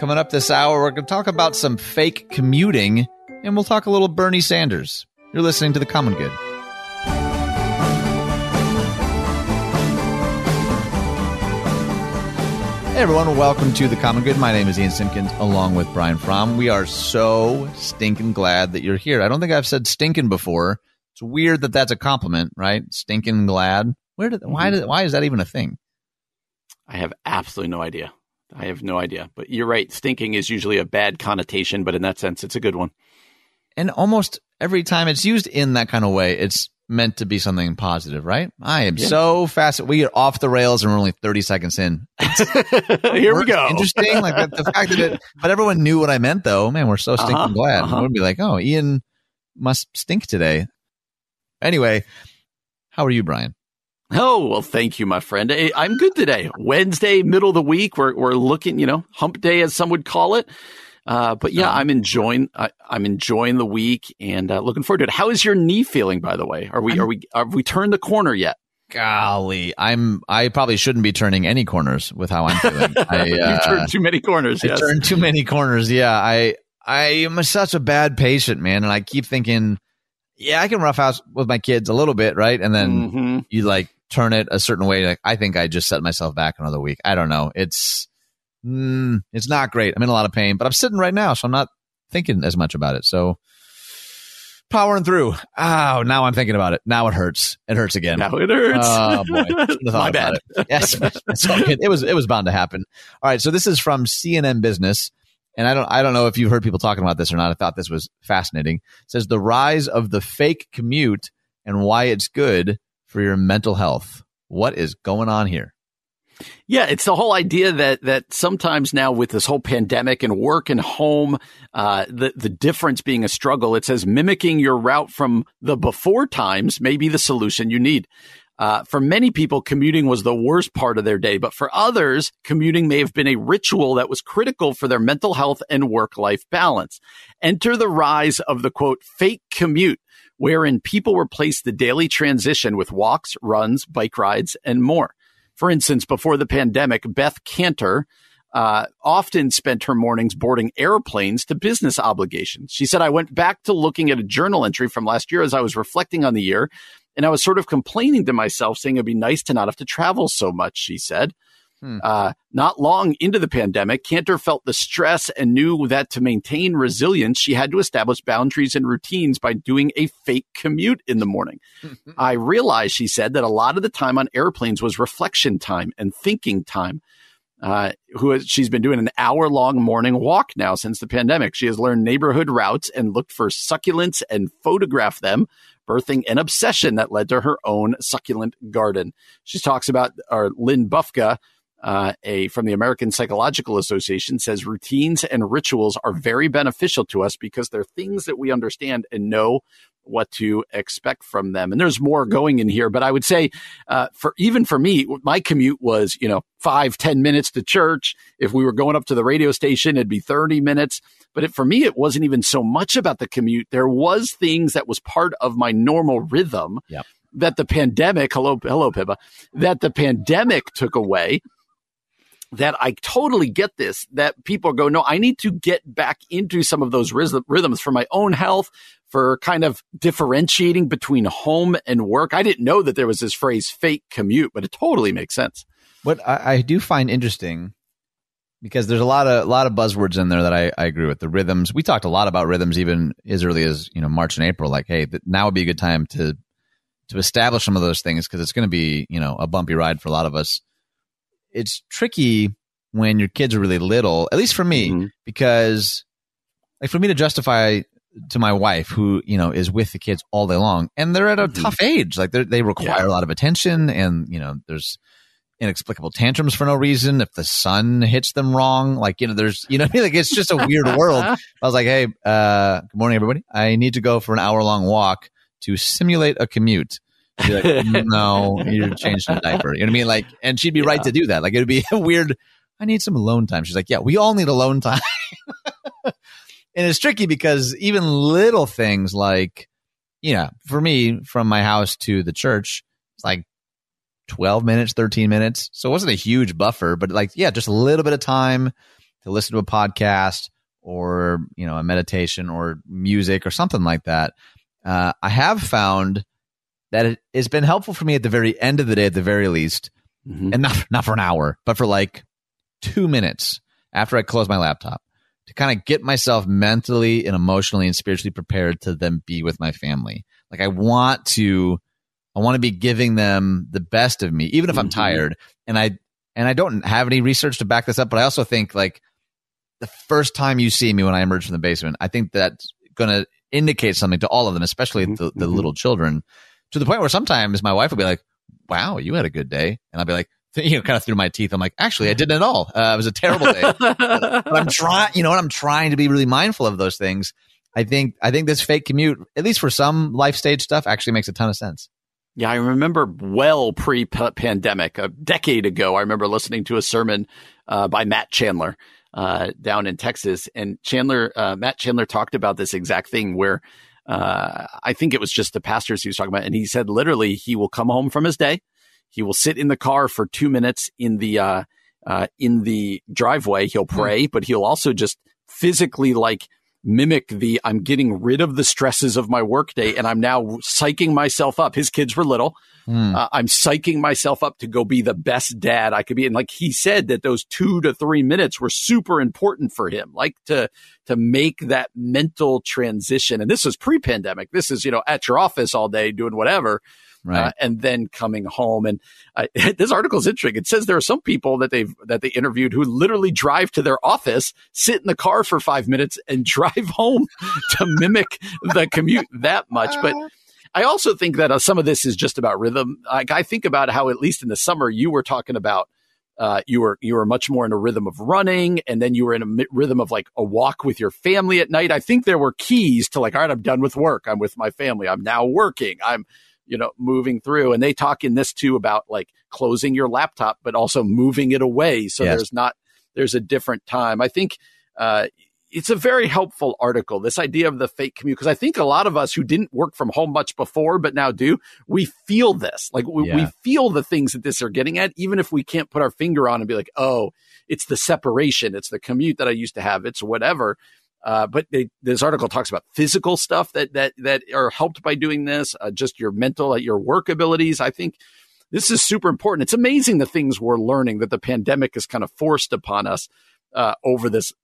Coming up this hour, we're going to talk about some fake commuting and we'll talk a little Bernie Sanders. You're listening to The Common Good. Hey everyone, welcome to The Common Good. My name is Ian Simpkins along with Brian Fromm. We are so stinking glad that you're here. I don't think I've said stinking before. It's weird that that's a compliment, right? Stinking glad. Where did why mm-hmm. did why is that even a thing? I have absolutely no idea. I have no idea. But you're right. Stinking is usually a bad connotation, but in that sense, it's a good one. And almost every time it's used in that kind of way, it's meant to be something positive, right? I am yeah. so fast. We are off the rails and we're only 30 seconds in. Here we go. Interesting. Like the, fact that it, but everyone knew what I meant though. Man, we're so stinking uh-huh, glad. Uh-huh. We'd be like, oh, Ian must stink today. Anyway, how are you, Brian? Oh, well, thank you, my friend. I'm good today. Wednesday, middle of the week. We're, we're looking, you know, hump day, as some would call it. Uh, but yeah, I'm enjoying. I, am enjoying the week and uh, looking forward to it. How is your knee feeling, by the way? Are we? Are we? Have we turned the corner yet? Golly, I'm. I probably shouldn't be turning any corners with how I'm feeling. I uh, turned too many corners. Yes. Turned too many corners. Yeah, I. I am such a bad patient, man, and I keep thinking, yeah, I can roughhouse with my kids a little bit, right? And then mm-hmm. you like turn it a certain way. Like I think I just set myself back another week. I don't know. It's mm, it's not great. I'm in a lot of pain, but I'm sitting right now, so I'm not thinking as much about it. So powering through. Oh, now I'm thinking about it. Now it hurts. It hurts again. Now it hurts. Oh boy, my bad. It. Yes, it was it was bound to happen. All right, so this is from CNN Business, and I don't I don't know if you've heard people talking about this or not. I thought this was fascinating. It says the rise of the fake commute and why it's good for your mental health. What is going on here? Yeah, it's the whole idea that that sometimes now with this whole pandemic and work and home, uh, the the difference being a struggle. It says mimicking your route from the before times may be the solution you need. Uh, for many people, commuting was the worst part of their day, but for others, commuting may have been a ritual that was critical for their mental health and work life balance. Enter the rise of the quote fake commute, wherein people replace the daily transition with walks, runs, bike rides, and more. For instance, before the pandemic, Beth Kanter uh, often spent her mornings boarding airplanes to business obligations. She said, I went back to looking at a journal entry from last year as I was reflecting on the year, and I was sort of complaining to myself, saying it'd be nice to not have to travel so much, she said. Hmm. Uh, not long into the pandemic, Kanter felt the stress and knew that to maintain resilience, she had to establish boundaries and routines by doing a fake commute in the morning. I realized, she said, that a lot of the time on airplanes was reflection time and thinking time. Uh, who has, she's been doing an hour long morning walk now since the pandemic. She has learned neighborhood routes and looked for succulents and photographed them, birthing an obsession that led to her own succulent garden. She talks about our Lynn Bufka, uh, a from the American Psychological Association says routines and rituals are very beneficial to us because they're things that we understand and know what to expect from them. And there's more going in here, but I would say, uh, for even for me, my commute was, you know, five ten minutes to church. If we were going up to the radio station, it'd be 30 minutes. But it, for me, it wasn't even so much about the commute. There was things that was part of my normal rhythm yep. that the pandemic, hello, hello, Pippa, that the pandemic took away that I totally get this, that people go, no, I need to get back into some of those rhythms for my own health, for kind of differentiating between home and work. I didn't know that there was this phrase fake commute, but it totally makes sense. What I, I do find interesting because there's a lot of a lot of buzzwords in there that I, I agree with. The rhythms we talked a lot about rhythms even as early as you know March and April. Like, hey, now would be a good time to to establish some of those things because it's going to be you know a bumpy ride for a lot of us it's tricky when your kids are really little, at least for me, mm-hmm. because like for me to justify to my wife who, you know, is with the kids all day long and they're at a mm-hmm. tough age, like they require yeah. a lot of attention and, you know, there's inexplicable tantrums for no reason. If the sun hits them wrong, like, you know, there's, you know, like it's just a weird world. I was like, Hey, uh, good morning, everybody. I need to go for an hour long walk to simulate a commute. Like, no, you're changing a diaper. You know what I mean? Like, and she'd be yeah. right to do that. Like, it would be a weird. I need some alone time. She's like, yeah, we all need alone time. and it's tricky because even little things like, you know, for me, from my house to the church, it's like 12 minutes, 13 minutes. So it wasn't a huge buffer, but like, yeah, just a little bit of time. to listen to a podcast or you know a meditation or music or something like that, uh, I have found that it has been helpful for me at the very end of the day, at the very least, mm-hmm. and not not for an hour, but for like two minutes after I close my laptop to kind of get myself mentally and emotionally and spiritually prepared to then be with my family. Like I want to, I want to be giving them the best of me, even if I'm mm-hmm. tired. And I, and I don't have any research to back this up, but I also think like the first time you see me when I emerge from the basement, I think that's going to indicate something to all of them, especially mm-hmm. the, the mm-hmm. little children to the point where sometimes my wife will be like, wow, you had a good day. And I'll be like, you know, kind of through my teeth. I'm like, actually, I didn't at all. Uh, it was a terrible day. but I'm trying, you know, and I'm trying to be really mindful of those things. I think, I think this fake commute, at least for some life stage stuff, actually makes a ton of sense. Yeah, I remember well pre pandemic, a decade ago, I remember listening to a sermon uh, by Matt Chandler uh, down in Texas. And Chandler, uh, Matt Chandler talked about this exact thing where uh, I think it was just the pastors he was talking about. And he said literally he will come home from his day he will sit in the car for two minutes in the uh, uh, in the driveway. He'll hmm. pray, mm. but he'll also just physically like mimic the I'm getting rid of the stresses of my workday and I'm now psyching myself up. His kids were little. Mm. Uh, I'm psyching myself up to go be the best dad I could be. And like he said that those two to three minutes were super important for him, like to, to make that mental transition. And this was pre pandemic. This is, you know, at your office all day doing whatever. Uh, right. Uh, and then coming home. And uh, this article is interesting. It says there are some people that they've that they interviewed who literally drive to their office, sit in the car for five minutes, and drive home to mimic the commute that much. But I also think that uh, some of this is just about rhythm. Like I think about how at least in the summer you were talking about. Uh, you were you were much more in a rhythm of running, and then you were in a rhythm of like a walk with your family at night. I think there were keys to like, all right, I'm done with work. I'm with my family. I'm now working. I'm you know, moving through. And they talk in this too about like closing your laptop, but also moving it away. So yes. there's not, there's a different time. I think, uh, it's a very helpful article. This idea of the fake commute, because I think a lot of us who didn't work from home much before, but now do, we feel this. Like we, yeah. we feel the things that this are getting at, even if we can't put our finger on and be like, oh, it's the separation, it's the commute that I used to have, it's whatever. Uh, but they, this article talks about physical stuff that that that are helped by doing this, uh, just your mental, your work abilities. I think this is super important. It's amazing the things we're learning that the pandemic has kind of forced upon us uh, over this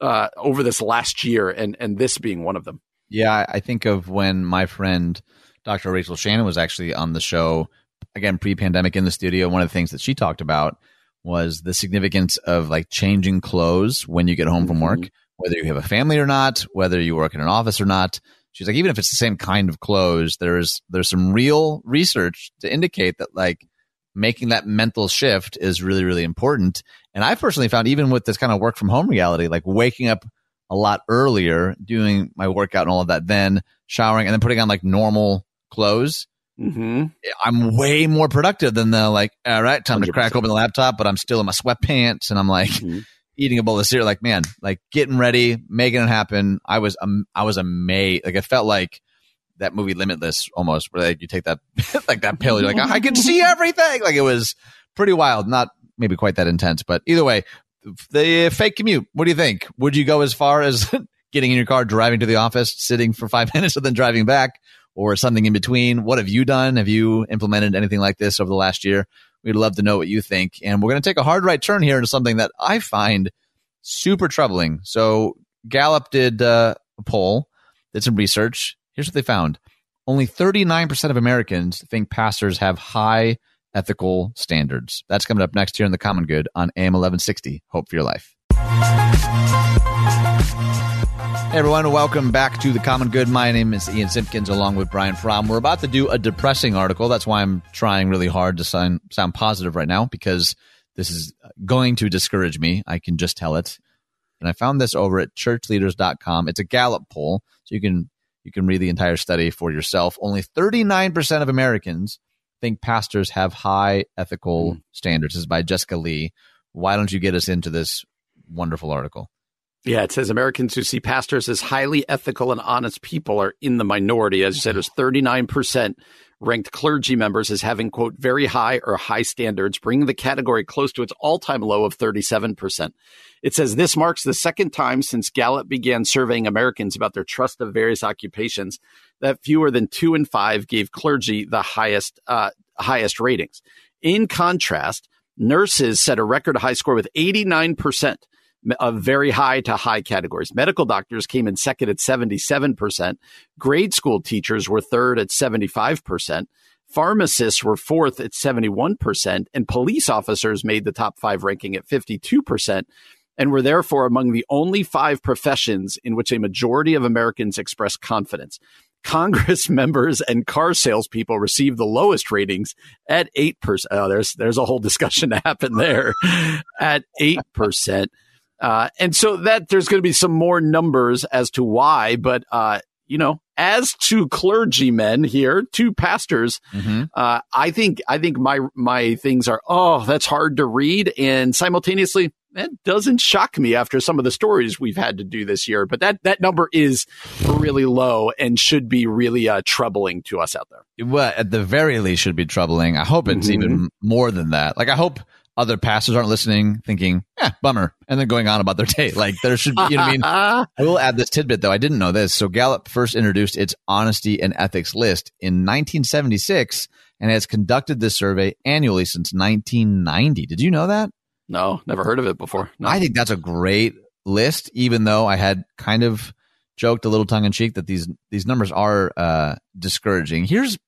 uh, over this last year, and and this being one of them. Yeah, I think of when my friend Dr. Rachel Shannon was actually on the show again pre-pandemic in the studio. One of the things that she talked about was the significance of like changing clothes when you get home from work. Mm-hmm whether you have a family or not, whether you work in an office or not. She's like, even if it's the same kind of clothes, there's there's some real research to indicate that like making that mental shift is really really important. And I personally found even with this kind of work from home reality, like waking up a lot earlier, doing my workout and all of that, then showering and then putting on like normal clothes. Mm-hmm. I'm way more productive than the like, all right, time 100%. to crack open the laptop, but I'm still in my sweatpants and I'm like, mm-hmm eating a bowl of cereal, like man, like getting ready, making it happen. I was um, I was amazed. Like it felt like that movie Limitless almost, where like you take that like that pill, you're like I can see everything. Like it was pretty wild. Not maybe quite that intense, but either way, the fake commute. What do you think? Would you go as far as getting in your car, driving to the office, sitting for five minutes, and then driving back, or something in between? What have you done? Have you implemented anything like this over the last year? We'd love to know what you think. And we're going to take a hard right turn here into something that I find super troubling. So Gallup did uh, a poll, did some research. Here's what they found. Only 39% of Americans think pastors have high ethical standards. That's coming up next here in the Common Good on AM 1160. Hope for your life. Hey everyone, welcome back to the Common Good. My name is Ian Simpkins along with Brian Fromm. We're about to do a depressing article. That's why I'm trying really hard to sound, sound positive right now because this is going to discourage me. I can just tell it. And I found this over at churchleaders.com. It's a Gallup poll, so you can you can read the entire study for yourself. Only 39% of Americans think pastors have high ethical mm. standards. This is by Jessica Lea. Why don't you get us into this wonderful article? Yeah, it says Americans who see pastors as highly ethical and honest people are in the minority. As you said, it was 39% ranked clergy members as having, quote, very high or high standards, bringing the category close to its all time low of 37%. It says this marks the second time since Gallup began surveying Americans about their trust of various occupations that fewer than two in five gave clergy the highest, uh, highest ratings. In contrast, nurses set a record high score with 89% of uh, very high to high categories. Medical doctors came in second at 77%. Grade school teachers were third at 75%. Pharmacists were fourth at 71%. And police officers made the top five ranking at 52% and were therefore among the only five professions in which a majority of Americans express confidence. Congress members and car salespeople received the lowest ratings at 8%. Oh, there's, there's a whole discussion to happen there at 8%. Uh, and so that there's going to be some more numbers as to why, but, uh, you know, as two clergymen here, two pastors, mm-hmm. uh, I think, I think my, my things are, oh, that's hard to read. And simultaneously, that doesn't shock me after some of the stories we've had to do this year, but that, that number is really low and should be really uh, troubling to us out there. Well, at the very least, should be troubling. I hope it's mm-hmm. even more than that. Like, I hope other pastors aren't listening, thinking, "Yeah, bummer," and then going on about their day. Like there should be, you know what I mean? I will add this tidbit though. I didn't know this. So Gallup first introduced its honesty and ethics list in 1976 and has conducted this survey annually since 1990. Did you know that? No, never heard of it before. No. I think that's a great list, even though I had kind of joked a little tongue in cheek that these these numbers are uh, discouraging. Here's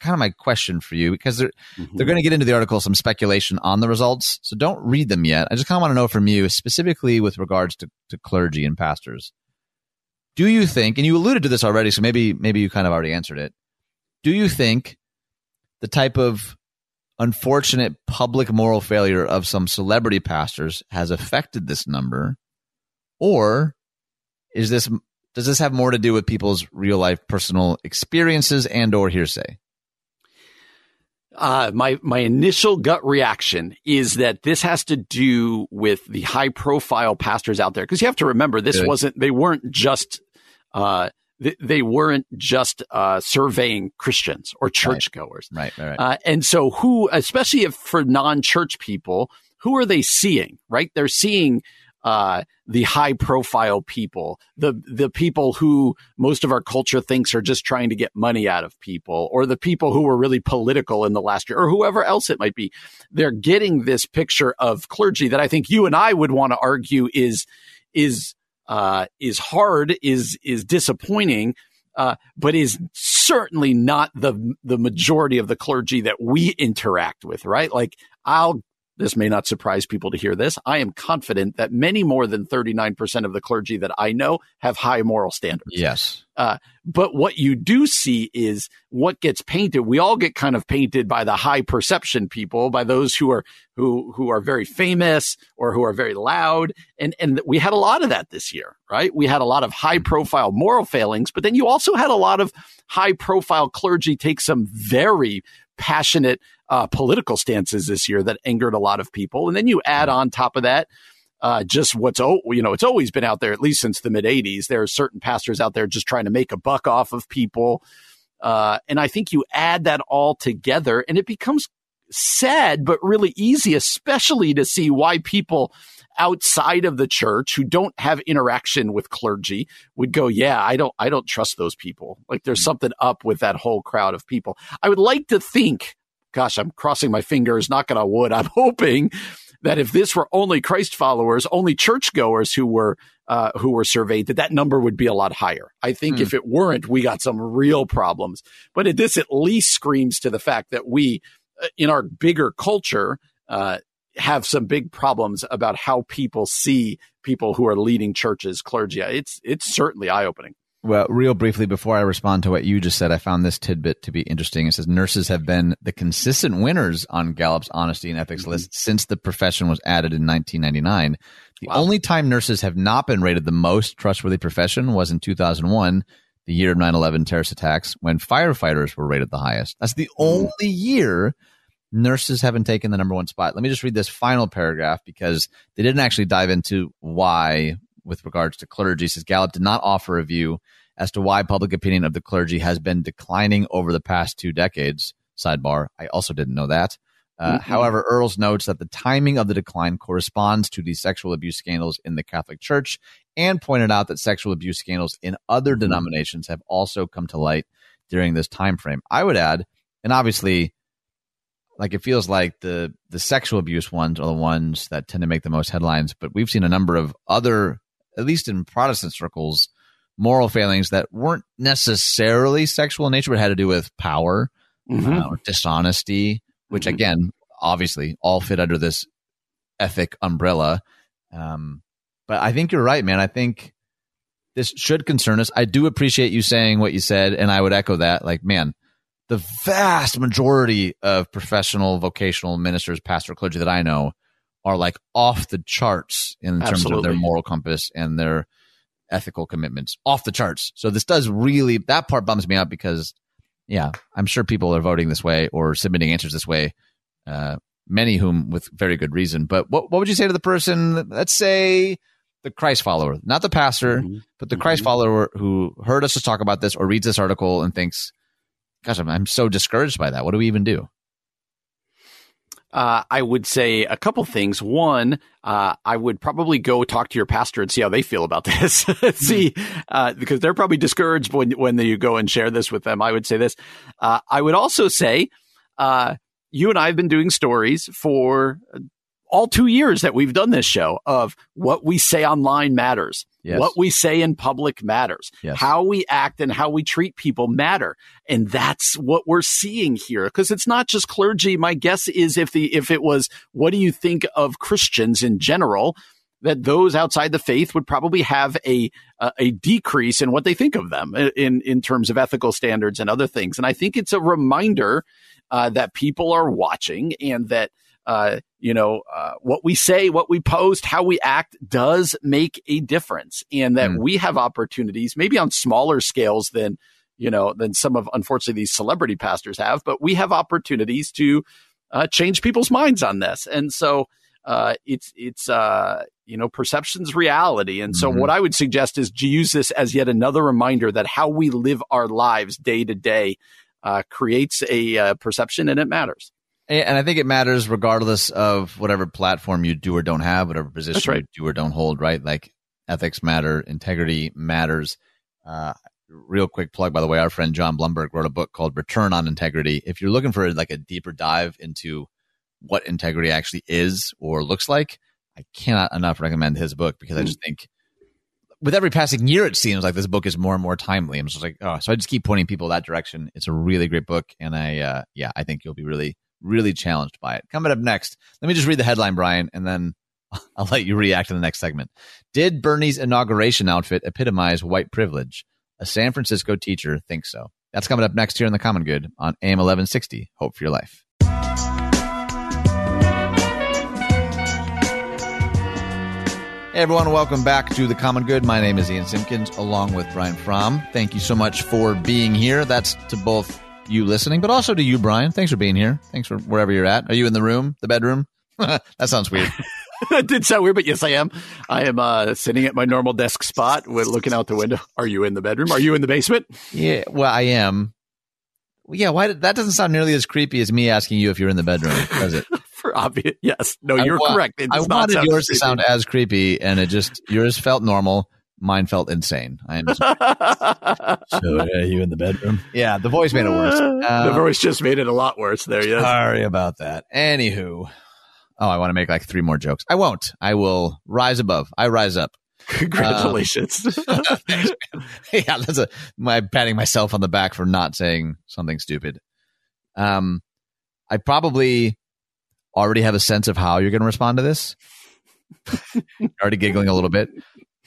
kind of my question for you because they're mm-hmm. they're going to get into the article some speculation on the results. So don't read them yet. I just kind of want to know from you specifically with regards to, to clergy and pastors. Do you think, and you alluded to this already, so maybe maybe you kind of already answered it. Do you think the type of unfortunate public moral failure of some celebrity pastors has affected this number, or is this does this have more to do with people's real life personal experiences and or hearsay? Uh, my my initial gut reaction is that this has to do with the high profile pastors out there because you have to remember this Good. wasn't they weren't just uh, they, weren't just uh, surveying Christians or churchgoers, right? Right, right, right. Uh, and so, who, especially if for non church people, who are they seeing? Right, they're seeing uh, the high profile people, the the people who most of our culture thinks are just trying to get money out of people, or the people who were really political in the last year, or whoever else it might be. They're getting this picture of clergy that I think you and I would want to argue is is uh, is hard, is is disappointing. Uh, but is certainly not the the majority of the clergy that we interact with, right? Like I'll this may not surprise people to hear this. I am confident that many more than 39% of the clergy that I know have high moral standards. Yes. Uh, but what you do see is what gets painted. We all get kind of painted by the high perception people, by those who are who who are very famous or who are very loud, and and we had a lot of that this year, right? We had a lot of high profile moral failings, but then you also had a lot of high profile clergy take some very passionate uh, political stances this year that angered a lot of people. And then you add on top of that, uh, just what's oh you know it's always been out there at least since the mid 80s there are certain pastors out there just trying to make a buck off of people. Uh, and i think you add that all together and it becomes sad but really easy especially to see why people outside of the church who don't have interaction with clergy would go yeah i don't i don't trust those people. Like there's something up with that whole crowd of people. I would like to think gosh, I'm crossing my fingers, knocking on wood. I'm hoping that if this were only Christ followers, only churchgoers who were uh, who were surveyed, that that number would be a lot higher. I think mm. if it weren't, we got some real problems. But it, this at least screams to the fact that we, uh, in our bigger culture, uh, have some big problems about how people see people who are leading churches, clergy. It's it's certainly eye opening. Well, real briefly before I respond to what you just said, I found this tidbit to be interesting. It says nurses have been the consistent winners on Gallup's honesty and ethics mm-hmm. list since the profession was added in 1999. The wow. only time nurses have not been rated the most trustworthy profession was in 2001, the year of 9/11 terrorist attacks, when firefighters were rated the highest. That's the only year nurses haven't taken the number one spot. Let me just read this final paragraph because they didn't actually dive into why with regards to clergy. Says Gallup did not offer a view as to why public opinion of the clergy has been declining over the past two decades. Sidebar, I also didn't know that. Uh, mm-hmm. However, Earls notes that the timing of the decline corresponds to the sexual abuse scandals in the Catholic Church and pointed out that sexual abuse scandals in other mm-hmm. denominations have also come to light during this time frame. I would add, and obviously, like it feels like the the sexual abuse ones are the ones that tend to make the most headlines, but we've seen a number of other, at least in Protestant circles, moral failings that weren't necessarily sexual in nature, but had to do with power, mm-hmm. uh, dishonesty, which mm-hmm. again, obviously, all fit under this ethic umbrella. Um, but I think you're right, man. I think this should concern us. I do appreciate you saying what you said, and I would echo that. Like, man, the vast majority of professional vocational ministers, pastor, clergy that I know are like off the charts in terms of their moral compass and their ethical commitments. Off the charts. So this does really that part bums me out because yeah, I'm sure people are voting this way or submitting answers this way. Uh, many whom with very good reason. But what what would you say to the person? Let's say the Christ follower, not the pastor, mm-hmm. but the Christ mm-hmm. follower who heard us just talk about this or reads this article and thinks, "Gosh, I'm, I'm so discouraged by that. What do we even do?" Uh, I would say a couple things. One, uh, I would probably go talk to your pastor and see how they feel about this. see, uh, because they're probably discouraged when when you go and share this with them. I would say this. Uh, I would also say, uh, you and I have been doing stories for all two years that we've done this show of what we say online matters. Yes. What we say in public matters. Yes. How we act and how we treat people matter. And that's what we're seeing here. Because it's not just clergy. My guess is if the if it was what do you think of Christians in general, that those outside the faith would probably have a a, a decrease in what they think of them in in terms of ethical standards and other things. And I think it's a reminder uh, that people are watching and that uh, you know, uh, what we say, what we post, how we act does make a difference and that mm. we have opportunities, maybe on smaller scales than, you know, than some of, unfortunately, these celebrity pastors have, but we have opportunities to uh, change people's minds on this. And so, uh, it's, it's, uh, you know, perception's reality. And so mm-hmm. what I would suggest is to use this as yet another reminder that how we live our lives day to day, uh, creates a uh, perception and it matters. And I think it matters regardless of whatever platform you do or don't have, whatever position right. you do or don't hold, right? Like ethics matter, integrity matters. Uh, real quick plug, by the way, our friend John Blumberg wrote a book called Return on Integrity. If you're looking for like a deeper dive into what integrity actually is or looks like, I cannot enough recommend his book because I just think with every passing year, it seems like this book is more and more timely. I'm just like, oh, so I just keep pointing people that direction. It's a really great book. And I, uh, yeah, I think you'll be really really challenged by it. Coming up next, let me just read the headline, Brian, and then I'll let you react in the next segment. Did Bernie's inauguration outfit epitomize white privilege? A San Francisco teacher thinks so. That's coming up next here in the Common Good on AM 1160. Hope for your life. Hey everyone, welcome back to the Common Good. My name is Ian Simpkins, along with Brian Fromm. Thank you so much for being here. That's to both you listening, but also to you, Brian. Thanks for being here. Thanks for wherever you're at. Are you in the room, the bedroom? that sounds weird. that did sound weird, but yes, I am. I am uh, sitting at my normal desk spot, with looking out the window. Are you in the bedroom? Are you in the basement? Yeah, well, I am. Yeah, why did, that doesn't sound nearly as creepy as me asking you if you're in the bedroom, does it? For obvious, yes. No, you're I, correct. I wanted yours creepy. to sound as creepy, and it just yours felt normal. Mine felt insane. I am. so, are you in the bedroom? Yeah, the voice made it worse. Uh, the voice just made it a lot worse. There, yes. Sorry about that. Anywho, oh, I want to make like three more jokes. I won't. I will rise above. I rise up. Congratulations. Um, yeah, that's a my patting myself on the back for not saying something stupid. Um, I probably already have a sense of how you're going to respond to this. already giggling a little bit.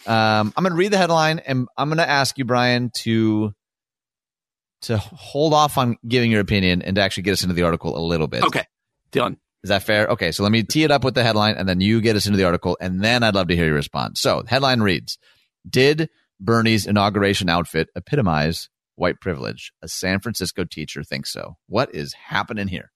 Um, I'm going to read the headline, and I'm going to ask you, Brian, to to hold off on giving your opinion and to actually get us into the article a little bit. Okay, done. Is that fair? Okay, so let me tee it up with the headline, and then you get us into the article, and then I'd love to hear your response. So, headline reads: Did Bernie's inauguration outfit epitomize white privilege? A San Francisco teacher thinks so. What is happening here?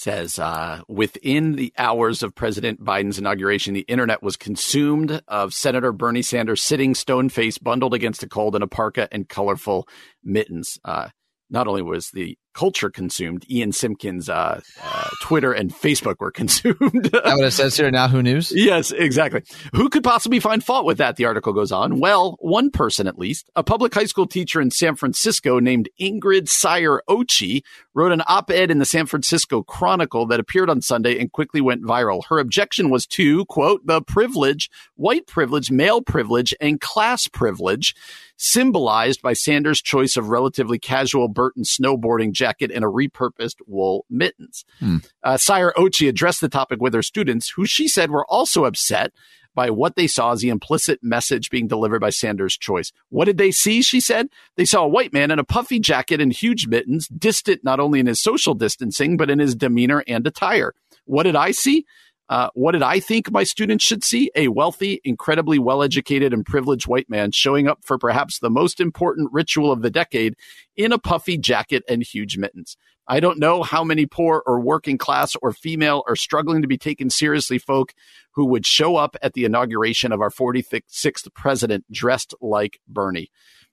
Says uh, within the hours of President Biden's inauguration, the internet was consumed of Senator Bernie Sanders sitting stone faced, bundled against a cold in a parka and colorful mittens. Uh, not only was the culture consumed, Ian Simpkins' uh, uh, Twitter and Facebook were consumed. that what it says here now? Who News? Yes, exactly. Who could possibly find fault with that? The article goes on. Well, one person at least, a public high school teacher in San Francisco named Ingrid Seyer-Ochi, wrote an op-ed in the San Francisco Chronicle that appeared on Sunday and quickly went viral. Her objection was to quote the privilege, white privilege, male privilege, and class privilege symbolized by Sanders' choice of relatively casual Burton snowboarding jacket and a repurposed wool mittens. Hmm. Uh, Seyer-Ochi addressed the topic with her students, who she said were also upset by what they saw as the implicit message being delivered by Sanders' choice. What did they see? She said they saw a white man in a puffy jacket and huge mittens, distant not only in his social distancing, but in his demeanor and attire. What did I see? Uh, what did I think my students should see? A wealthy, incredibly well educated, and privileged white man showing up for perhaps the most important ritual of the decade in a puffy jacket and huge mittens. I don't know how many poor or working class or female or struggling to be taken seriously folk who would show up at the inauguration of our 46th president dressed like Bernie.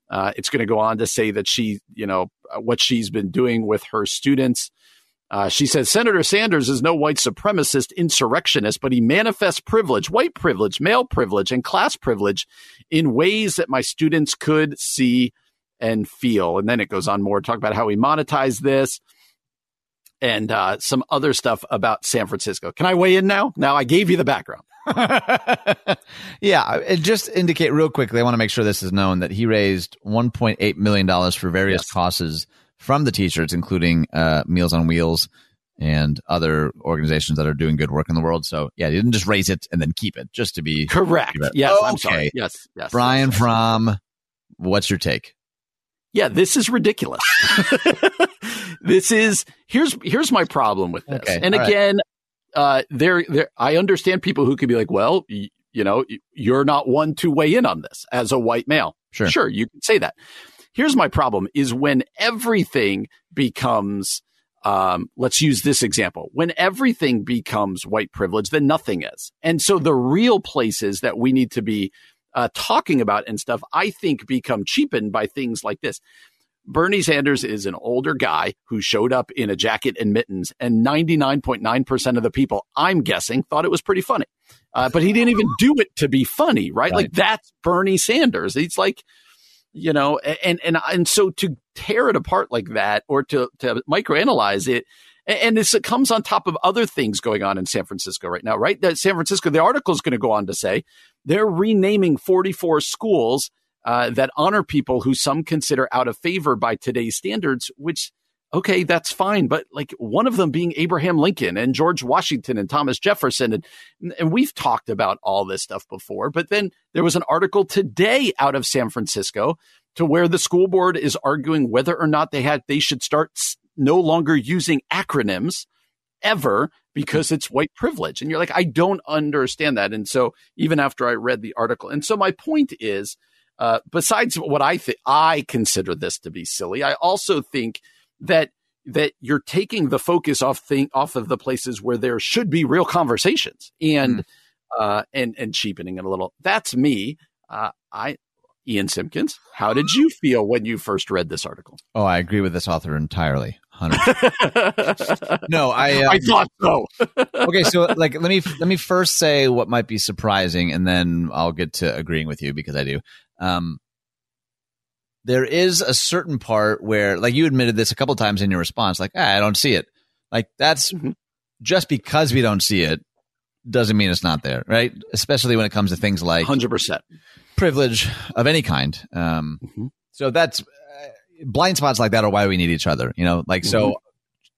Uh, it's going to go on to say that she, you know, what she's been doing with her students uh, she says Senator Sanders is no white supremacist insurrectionist, but he manifests privilege, white privilege, male privilege, and class privilege in ways that my students could see and feel. And then it goes on more, talk about how he monetized this and uh, some other stuff about San Francisco. Can I weigh in now? Now I gave you the background. yeah, just indicate real quickly. I want to make sure this is known that he raised 1.8 million dollars for various yes. causes from the t-shirts, including uh, Meals on Wheels and other organizations that are doing good work in the world. So yeah, you didn't just raise it and then keep it, just to be correct. Yes, okay. I'm sorry. Yes, yes. Brian yes, Fromm, what's your take? Yeah, this is ridiculous. this is here's here's my problem with this. Okay, and again, right. uh, there there I understand people who could be like, well, y- you know, you're not one to weigh in on this as a white male. Sure, sure, you can say that. Here's my problem is when everything becomes, um, let's use this example. When everything becomes white privilege, then nothing is. And so the real places that we need to be uh, talking about and stuff, I think become cheapened by things like this. Bernie Sanders is an older guy who showed up in a jacket and mittens, and 99.9% of the people, I'm guessing, thought it was pretty funny. Uh, but he didn't even do it to be funny, right? right? Like that's Bernie Sanders. He's like, you know, and and and so to tear it apart like that, or to to microanalyze it, and this comes on top of other things going on in San Francisco right now, right? That San Francisco, the article is going to go on to say they're renaming 44 schools uh, that honor people who some consider out of favor by today's standards, which okay, that's fine. But like one of them being Abraham Lincoln and George Washington and Thomas Jefferson. And, and we've talked about all this stuff before. But then there was an article today out of San Francisco to where the school board is arguing whether or not they had, they should start no longer using acronyms ever because it's white privilege. And you're like, I don't understand that. And so even after I read the article, and so my point is, uh, besides what I think, I consider this to be silly. I also think that that you're taking the focus off thing off of the places where there should be real conversations and mm. uh, and and cheapening it a little. That's me. Uh, I Ian Simpkins. How did you feel when you first read this article? Oh, I agree with this author entirely. no, I um, I thought so. okay, so like let me let me first say what might be surprising, and then I'll get to agreeing with you because I do. Um, there is a certain part where, like you admitted this a couple times in your response, like, ah, I don't see it. Like that's mm-hmm. just because we don't see it doesn't mean it's not there, right? Especially when it comes to things like hundred percent privilege of any kind. Um, mm-hmm. So that's uh, blind spots like that are why we need each other, you know. Like mm-hmm. so,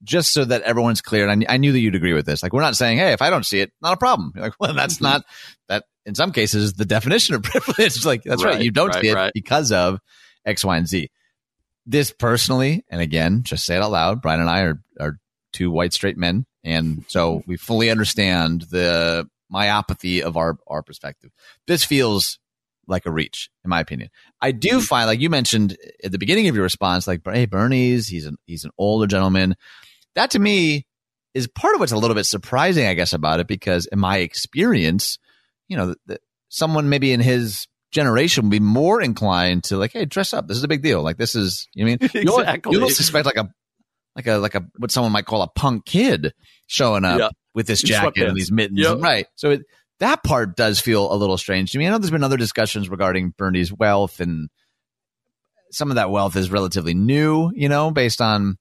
just so that everyone's clear, and I, I, knew that you'd agree with this. Like we're not saying, hey, if I don't see it, not a problem. You're like, well, that's mm-hmm. not that. In some cases, the definition of privilege. like that's right. right. You don't right, see it right. because of X, Y, and Z. This personally, and again, just say it out loud. Brian and I are, are two white straight men. And so we fully understand the myopathy of our, our perspective. This feels like a reach, in my opinion. I do mm-hmm. find, like you mentioned at the beginning of your response, like, hey, Bernie's, he's an, he's an older gentleman. That to me is part of what's a little bit surprising, I guess, about it because in my experience, you know, the, the, someone maybe in his generation would be more inclined to like, hey, dress up. This is a big deal. Like this is, you know, I mean, you exactly. you don't suspect like a like a like a what someone might call a punk kid showing up Yeah. with this jacket and these mittens, Yeah. right? So it, that part does feel a little strange to me. I know there's been other discussions regarding Bernie's wealth, and some of that wealth is relatively new, you know, based on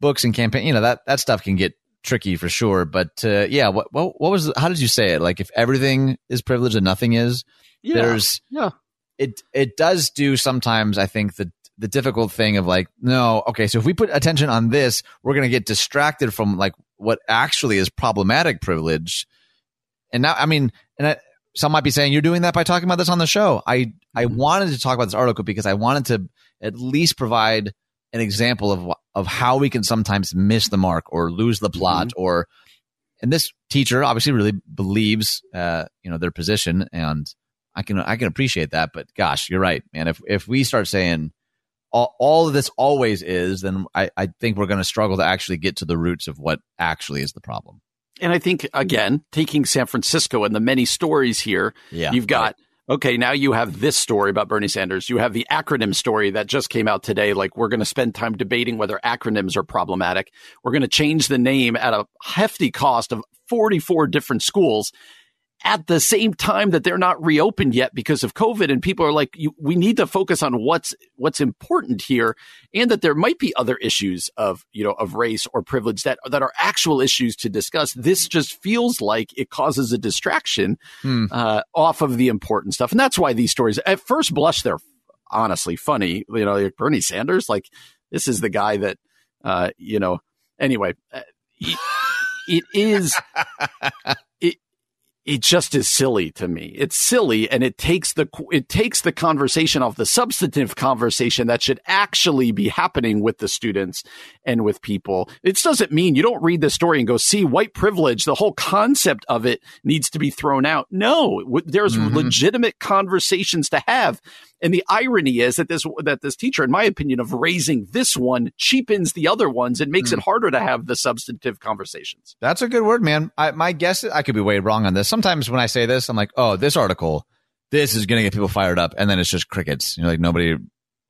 books and campaign. You know that that stuff can get tricky for sure. But uh, yeah, what, what what was how did you say it? Like if everything is privilege and nothing is, Yeah. there's yeah. it it does do sometimes i think the the difficult thing of like no okay so if we put attention on this we're going to get distracted from like what actually is problematic privilege and now i mean and I, some might be saying you're doing that by talking about this on the show i i wanted to talk about this article because i wanted to at least provide an example of of how we can sometimes miss the mark or lose the plot or and this teacher obviously really believes uh you know their position and I can I can appreciate that, but gosh, you're right, man. If if we start saying all, all of this always is, then I, I think we're going to struggle to actually get to the roots of what actually is the problem. And I think again, taking San Francisco and the many stories here, Yeah, you've got okay, now you have this story about Bernie Sanders. You have the acronym story that just came out today. Like we're going to spend time debating whether acronyms are problematic. We're going to change the name at a hefty cost of 44 different schools at the same time that they're not reopened yet because of COVID. And people are like, you, we need to focus on what's, what's important here. And that there might be other issues of, you know, of race or privilege that, that are actual issues to discuss. This just feels like it causes a distraction Hmm. uh, off of the important stuff. And that's why these stories, at first blush, they're honestly funny. You know, like Bernie Sanders, like this is the guy that, uh, you know, anyway, uh, it, it is, it, just is silly to me. It's silly and it takes the it takes the conversation off the substantive conversation that should actually be happening with the students and with people. It doesn't mean you don't read the story and go see white privilege. The whole concept of it needs to be thrown out. No, there's Mhm. legitimate conversations to have. And the irony is that this that this teacher, in my opinion, of raising this one cheapens the other ones and makes Hmm. it harder to have the substantive conversations. That's a good word, man. I, my guess is I could be way wrong on this. Sometimes when I say this, I'm like, oh, this article, this is going to get people fired up, and then it's just crickets. You know, like nobody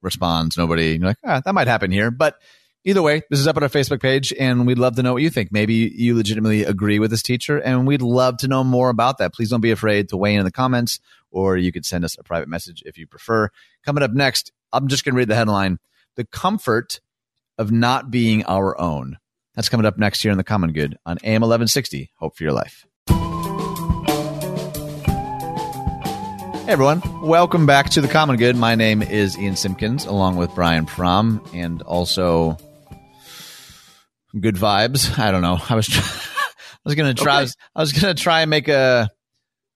responds, nobody. You're like, ah, that might happen here, but. Either way, this is up on our Facebook page, and we'd love to know what you think. Maybe you legitimately agree with this teacher, and we'd love to know more about that. Please don't be afraid to weigh in in the comments, or you could send us a private message if you prefer. Coming up next, I'm just going to read the headline The Comfort of Not Being Our Own. That's coming up next year in the Common Good on AM 1160. Hope for your life. Hey everyone, welcome back to the Common Good. My name is Ian Simpkins, along with Brian Fromm, and also good vibes. I don't know. I was try- I was gonna try. Okay. I was gonna try and make a,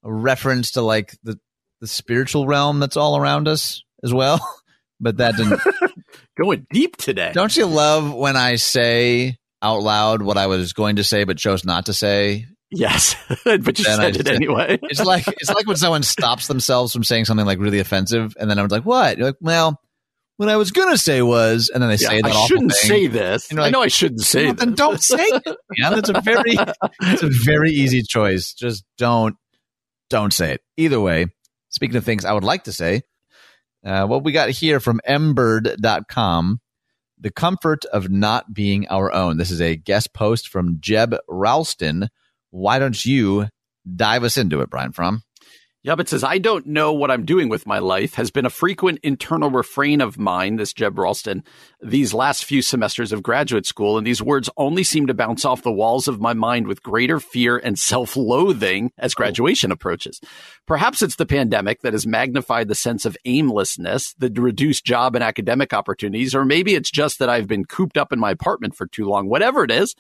a reference to like the the spiritual realm that's all around us as well, but that didn't. Going deep today. Don't you love when I say out loud what I was going to say but chose not to say? Yes, but you said it said- anyway. It's like it's like when someone stops themselves from saying something like really offensive, and then I was like, "What?" You're like, "Well, what I was gonna say was," and then they Yeah, say that I shouldn't thing. say this. You're I like, know I shouldn't say Well, then don't say it. Yeah, that's a very it's a very easy choice. Just don't don't say it. Either way, speaking of things I would like to say, uh, what we got here from mbird.com, the comfort of not being our own. This is a guest post from Jeb Ralston. Why don't you dive us into it, Brian Fromm? But says, I don't know what I'm doing with my life has been a frequent internal refrain of mine, this Jeb Ralston, these last few semesters of graduate school. And these words only seem to bounce off the walls of my mind with greater fear and self loathing as oh. graduation approaches. Perhaps it's the pandemic that has magnified the sense of aimlessness, the reduced job and academic opportunities, or maybe it's just that I've been cooped up in my apartment for too long. Whatever it is,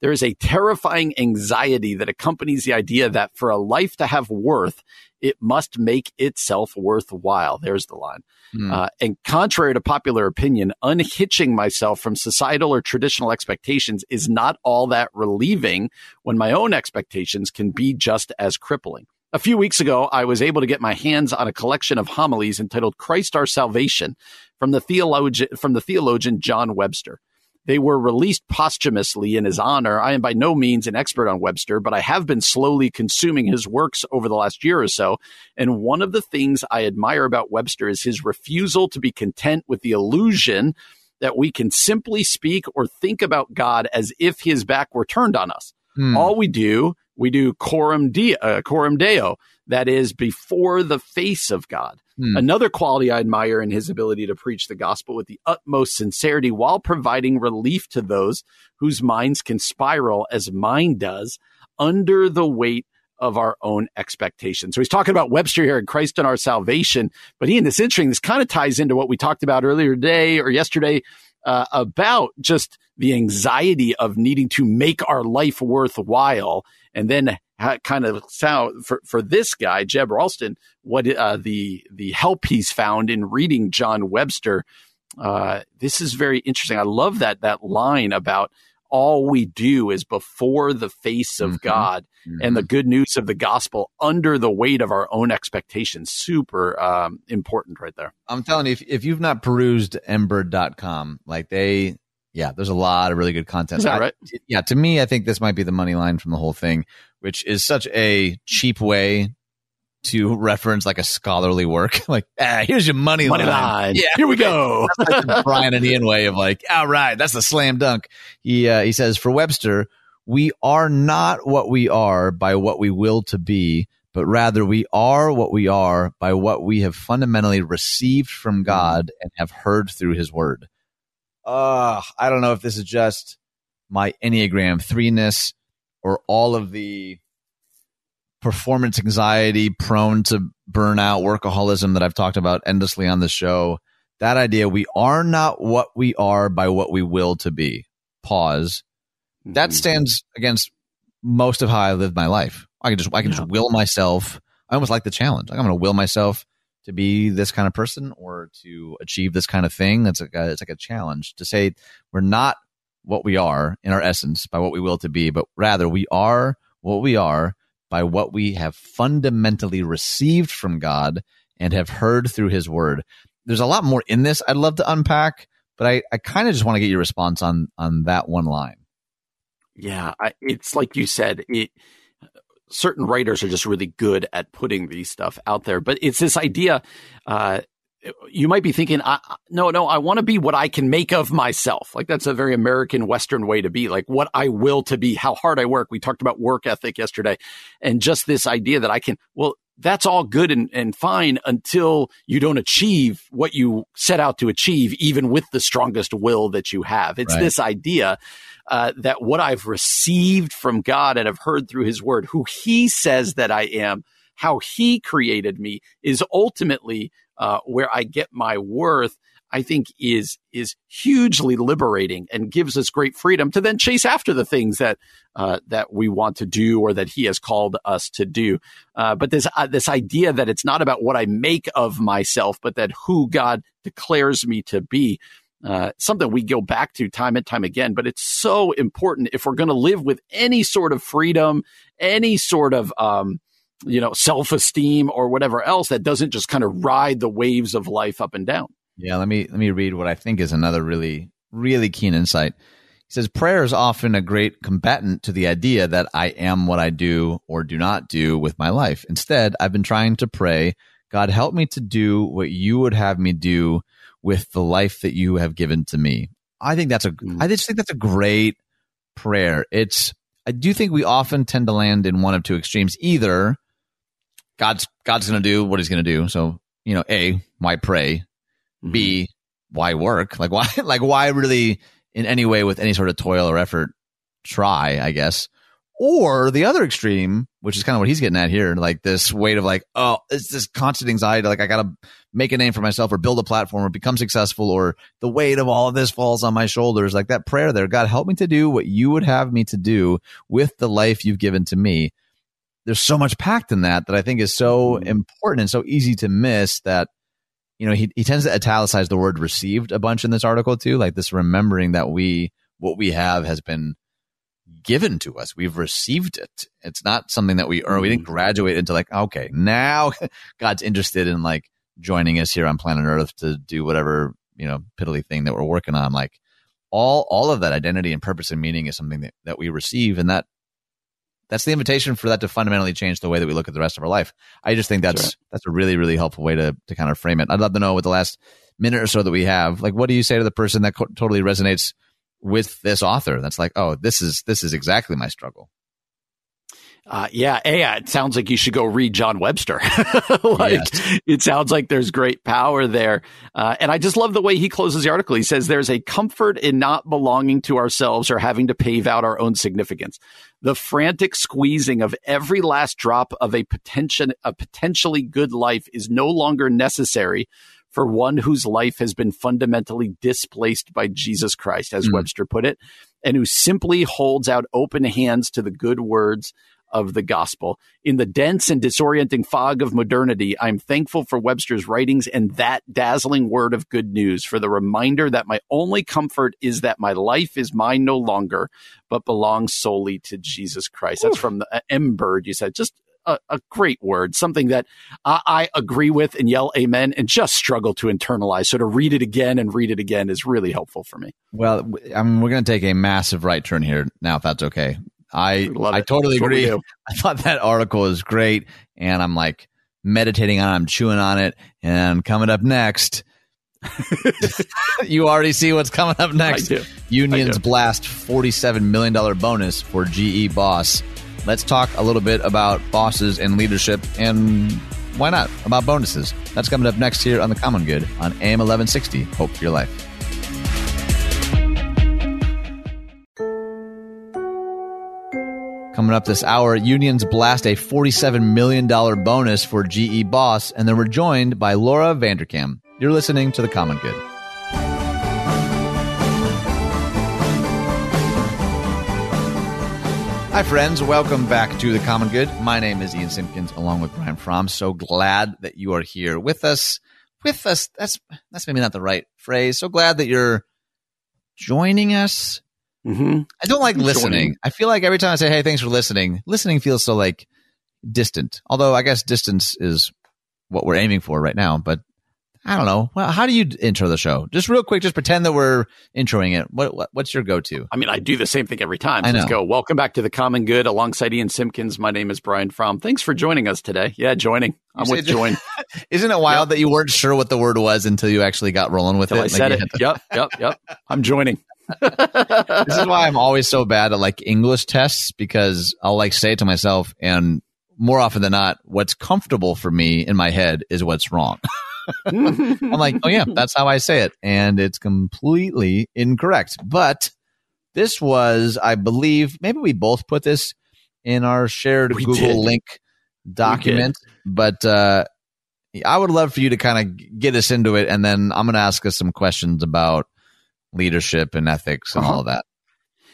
there is a terrifying anxiety that accompanies the idea that for a life to have worth, it must make itself worthwhile. There's the line. Hmm. Uh, and contrary to popular opinion, unhitching myself from societal or traditional expectations is not all that relieving when my own expectations can be just as crippling. A few weeks ago, I was able to get my hands on a collection of homilies entitled Christ Our Salvation from the theologian, from the theologian John Webster. They were released posthumously in his honor. I am by no means an expert on Webster, but I have been slowly consuming his works over the last year or so. And one of the things I admire about Webster is his refusal to be content with the illusion that we can simply speak or think about God as if his back were turned on us. Hmm. All we do, we do coram, de- uh, coram deo, that is before the face of God. Hmm. Another quality I admire in his ability to preach the gospel with the utmost sincerity while providing relief to those whose minds can spiral as mine does under the weight of our own expectations. So he's talking about Webster here and Christ and our salvation. But Ian, this interesting. This kind of ties into what we talked about earlier today or yesterday uh, about just the anxiety of needing to make our life worthwhile and then kind of sound for, for this guy, Jeb Ralston, what uh, the the help he's found in reading John Webster. Uh, this is very interesting. I love that that line about all we do is before the face of mm-hmm. God mm-hmm. and the good news of the gospel under the weight of our own expectations. Super um, important right there. I'm telling you, if, if you've not perused mbird.com, like they, yeah, there's a lot of really good content. Is that right? Yeah, to me, I think this might be the money line from the whole thing, which is such a cheap way to reference like a scholarly work. like, ah, here's your money, money line. line. Yeah, here we go. like the Brian and Ian way of like, all right, that's the slam dunk. He uh, he says for Webster, we are not what we are by what we will to be, but rather we are what we are by what we have fundamentally received from God and have heard through His Word. Uh, I don't know if this is just my Enneagram threeness or all of the performance anxiety, prone to burnout, workaholism that I've talked about endlessly on the show. That idea, we are not what we are by what we will to be. Pause. That mm-hmm. stands against most of how I live my life. I can just I can just will myself. I almost like the challenge. Like I'm going to will myself to be this kind of person or to achieve this kind of thing. That's like a, it's like a challenge to say we're not what we are in our essence by what we will to be, but rather we are what we are by what we have fundamentally received from God and have heard through his word. There's a lot more in this I'd love to unpack, but I, I kind of just want to get your response on on that one line. Yeah, I, it's like you said, it, certain writers are just really good at putting these stuff out there, but it's this idea uh, you might be thinking, no, no, I want to be what I can make of myself. Like that's a very American Western way to be, like what I will to be, how hard I work. We talked about work ethic yesterday and just this idea that I can, well, that's all good and, and fine until you don't achieve what you set out to achieve, even with the strongest will that you have. It's right. this idea uh, that what I've received from God and have heard through his word, who he says that I am, how he created me is ultimately uh, where I get my worth, I think is is hugely liberating and gives us great freedom to then chase after the things that uh, that we want to do or that He has called us to do. Uh, but this uh, this idea that it's not about what I make of myself, but that who God declares me to be. Uh, something we go back to time and time again, but it's so important if we're going to live with any sort of freedom, any sort of um, you know, self esteem or whatever else that doesn't just kind of ride the waves of life up and down. Yeah, let me let me read what I think is another really really keen insight. He says prayer is often a great combatant to the idea that I am what I do or do not do with my life. Instead, I've been trying to pray, God help me to do what you would have me do with the life that you have given to me. I think that's a mm. I just think that's a great prayer. It's I do think we often tend to land in one of two extremes. Either God's God's going to do what He's going to do. So you know, a why pray? Mm-hmm. B why work? Like why? Like why really in any way with any sort of toil or effort try? I guess. Or the other extreme, which is kind of what he's getting at here, like this weight of like, oh, it's this constant anxiety. Like I got to make a name for myself or build a platform or become successful or the weight of all of this falls on my shoulders. Like that prayer there, God, help me to do what you would have me to do with the life you've given to me there's so much packed in that that I think is so mm-hmm. important and so easy to miss that you know he he tends to italicize the word received a bunch in this article too like this remembering that we what we have has been given to us. We've received it. It's not something that we earn. We didn't mm-hmm. graduate into like okay now god's interested in like joining us here on planet earth to do whatever you know piddly thing that we're working on. Like all all of that identity and purpose and meaning is something that, that we receive and that that's the invitation for that to fundamentally change the way that we look at the rest of our life. I just think that's that's, a really really helpful way to to kind of frame it. I'd love to know with the last minute or so that we have, like, what do you say to the person that co- totally resonates with this author? That's like, oh, this is this is exactly my struggle. Uh, yeah, yeah, it sounds like you should go read John Webster. like yes. it sounds like there's great power there. Uh, and I just love the way he closes the article. He says there's a comfort in not belonging to ourselves or having to pave out our own significance. The frantic squeezing of every last drop of a potential, a potentially good life is no longer necessary for one whose life has been fundamentally displaced by Jesus Christ, as mm. Webster put it, and who simply holds out open hands to the good words of the gospel. In the dense and disorienting fog of modernity, I'm thankful for Webster's writings and that dazzling word of good news for the reminder that my only comfort is that my life is mine no longer, but belongs solely to Jesus Christ. Oof. That's from the uh, M Bird. You said just a, a, great word, something that I, I, agree with and yell amen and just struggle to internalize. So to read it again and read it again is really helpful for me. Well, I mean, we're going to take a massive right turn here now, if that's okay. I I totally agree. I thought that article is great, and I'm like meditating on, it, I'm chewing on it, and coming up next. you already see what's coming up next. Unions blast $47 million bonus for GE boss. Let's talk a little bit about bosses and leadership and why not about bonuses. That's coming up next here on The Common Good on AM 1160. Hope for your life. Coming up this hour, unions blast a $47 million bonus for GE Boss, and then we're joined by Laura Vanderkam. You're listening to The Common Good. Hi, friends. Welcome back to The Common Good. My name is Ian Simpkins, along with Brian Fromm. So glad that you are here with us. With us, that's that's maybe not the right phrase. So glad that you're joining us Mm-hmm. I don't like listening. I feel like every time I say, "Hey, thanks for listening," listening feels so like distant. Although I guess distance is what we're aiming for right now. But I don't know. Well, how do you intro the show? Just real quick, just pretend that we're introing it. What, what what's your go to? I mean, I do the same thing every time. So let's go. Welcome back to the Common Good alongside Ian Simpkins. My name is Brian Fromm. Thanks for joining us today. Yeah, joining. I'm with join. Isn't it wild yep. that you weren't sure what the word was until you actually got rolling with until it? I said it. yep, yep, yep. I'm joining this is why I'm always so bad at like English tests because I'll like say it to myself and more often than not, what's comfortable for me in my head is what's wrong. I'm like, oh yeah, that's how I say it. And it's completely incorrect. But this was, I believe, maybe we both put this in our shared we Google did. link document. But uh, I would love for you to kind of get us into it. And then I'm going to ask us some questions about leadership and ethics and uh-huh. all that.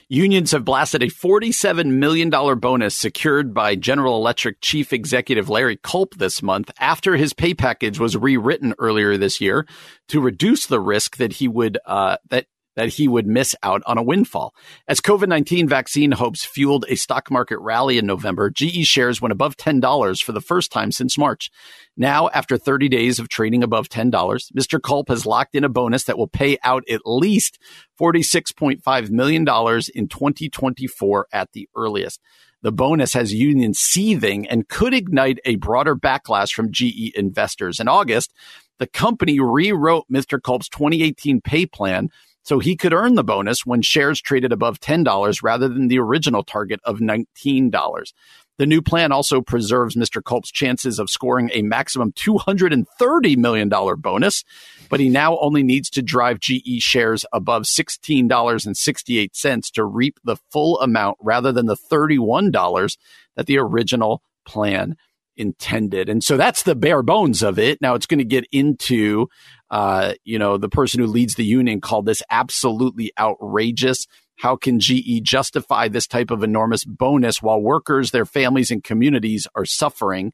Unions have blasted a $47 million bonus secured by General Electric Chief Executive Larry Culp this month after his pay package was rewritten earlier this year to reduce the risk that he would, uh, that that he would miss out on a windfall. As COVID 19 vaccine hopes fueled a stock market rally in November, GE shares went above $10 for the first time since March. Now, after 30 days of trading above $10, Mr. Culp has locked in a bonus that will pay out at least $46.5 million in 2024 at the earliest. The bonus has unions seething and could ignite a broader backlash from GE investors. In August, the company rewrote Mr. Culp's 2018 pay plan so he could earn the bonus when shares traded above $10 rather than the original target of $19. The new plan also preserves Mr. Culp's chances of scoring a maximum $230 million bonus, but he now only needs to drive GE shares above $16.68 to reap the full amount rather than the $31 that the original plan intended. And so that's the bare bones of it. Now it's going to get into, uh, you know, the person who leads the union called this absolutely outrageous. How can GE justify this type of enormous bonus while workers, their families, and communities are suffering?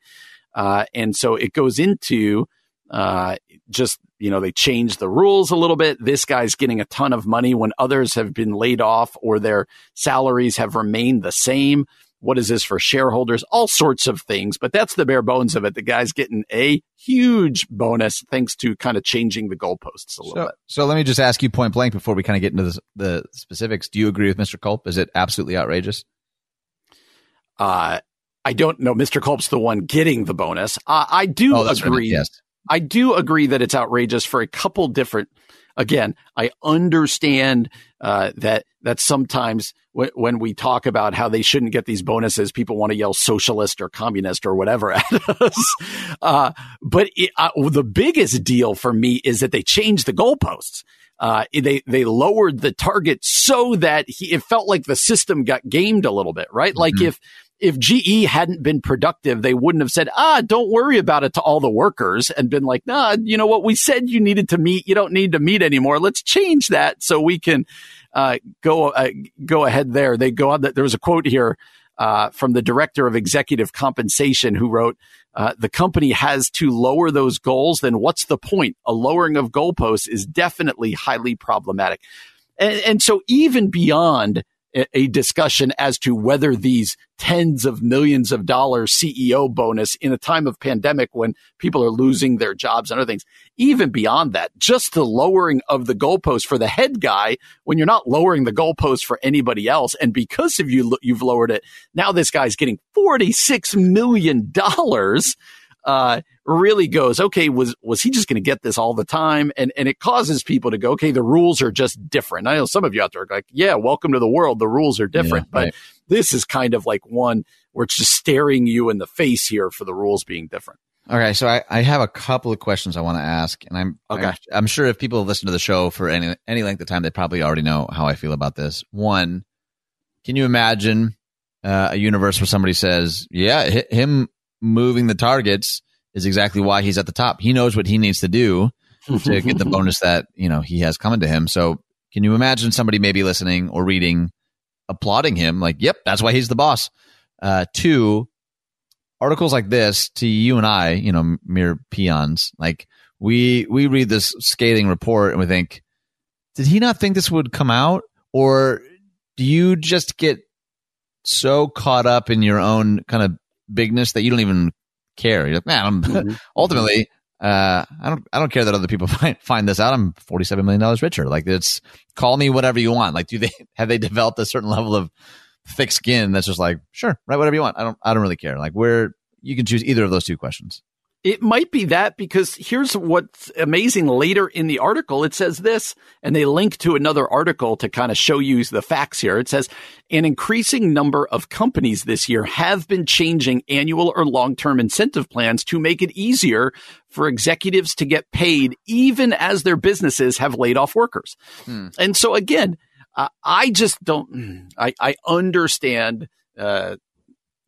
Uh, and so it goes into uh, just, you know, they change the rules a little bit. This guy's getting a ton of money when others have been laid off or their salaries have remained the same. What is this for shareholders? All sorts of things, but that's the bare bones of it. The guy's getting a huge bonus thanks to kind of changing the goalposts a little So, bit. so let me just ask you point blank before we kind of get into the, the specifics. Do you agree with Mr. Culp? Is it absolutely outrageous? Uh, I don't know. Mr. Culp's the one getting the bonus. Uh, I do Oh, that's what I meant. agree. Yes. I do agree that it's outrageous for a couple different. Again, I understand uh, that that sometimes w- when we talk about how they shouldn't get these bonuses, people want to yell socialist or communist or whatever at us. Uh, but it, uh, the biggest deal for me is that they changed the goalposts. Uh, they they lowered the target so that he, it felt like the system got gamed a little bit, right? Like Mhm. if if GE hadn't been productive, they wouldn't have said, ah, don't worry about it to all the workers and been like, nah, you know what? We said you needed to meet. You don't need to meet anymore. Let's change that so we can, uh, go, uh, go ahead there. They go on that. There was a quote here, uh, from the director of executive compensation who wrote, uh, the company has to lower those goals. Then what's the point? A lowering of goalposts is definitely highly problematic. And, and so even beyond a, discussion as to whether these tens of millions of dollars CEO bonus in a time of pandemic when people are losing their jobs and other things, even beyond that, just the lowering of the goalpost for the head guy when you're not lowering the goalpost for anybody else. And because of you, you've lowered it. Now this guy's getting $46 million uh, really goes, okay, was was he just going to get this all the time? And and it causes people to go, okay, the rules are just different. I know some of you out there are like, yeah, welcome to the world. The rules are different, Yeah, but right. this is kind of like one where it's just staring you in the face here for the rules being different. Okay, so I, I have a couple of questions I want to ask, and I'm Okay. I'm, I'm sure if people listen to the show for any any length of time, they probably already know how I feel about this. One, can you imagine uh, a universe where somebody says, "Yeah, hi- him moving the targets is exactly why he's at the top. He knows what he needs to do to get the bonus that you know he has coming to him." So, can you imagine somebody maybe listening or reading, applauding him, like, "Yep, that's why he's the boss." Uh, two, articles like this to you and I, you know, mere peons, like we we read this scathing report and we think, did he not think this would come out, or do you just get so caught up in your own kind of bigness that you don't even care? You're like, man, I'm Mhm. ultimately. Uh, I don't. I don't care that other people find find this out. I'm forty seven million dollars richer. Like it's call me whatever you want. Like, do they have they developed a certain level of thick skin that's just like sure, write whatever you want. I don't. I don't really care. Like where you can choose either of those two questions. It might be that because here's what's amazing later in the article. It says this, and they link to another article to kind of show you the facts here. It says an increasing number of companies this year have been changing annual or long term incentive plans to make it easier for executives to get paid, even as their businesses have laid off workers. Hmm. And so again, uh, I just don't, I, I understand, uh,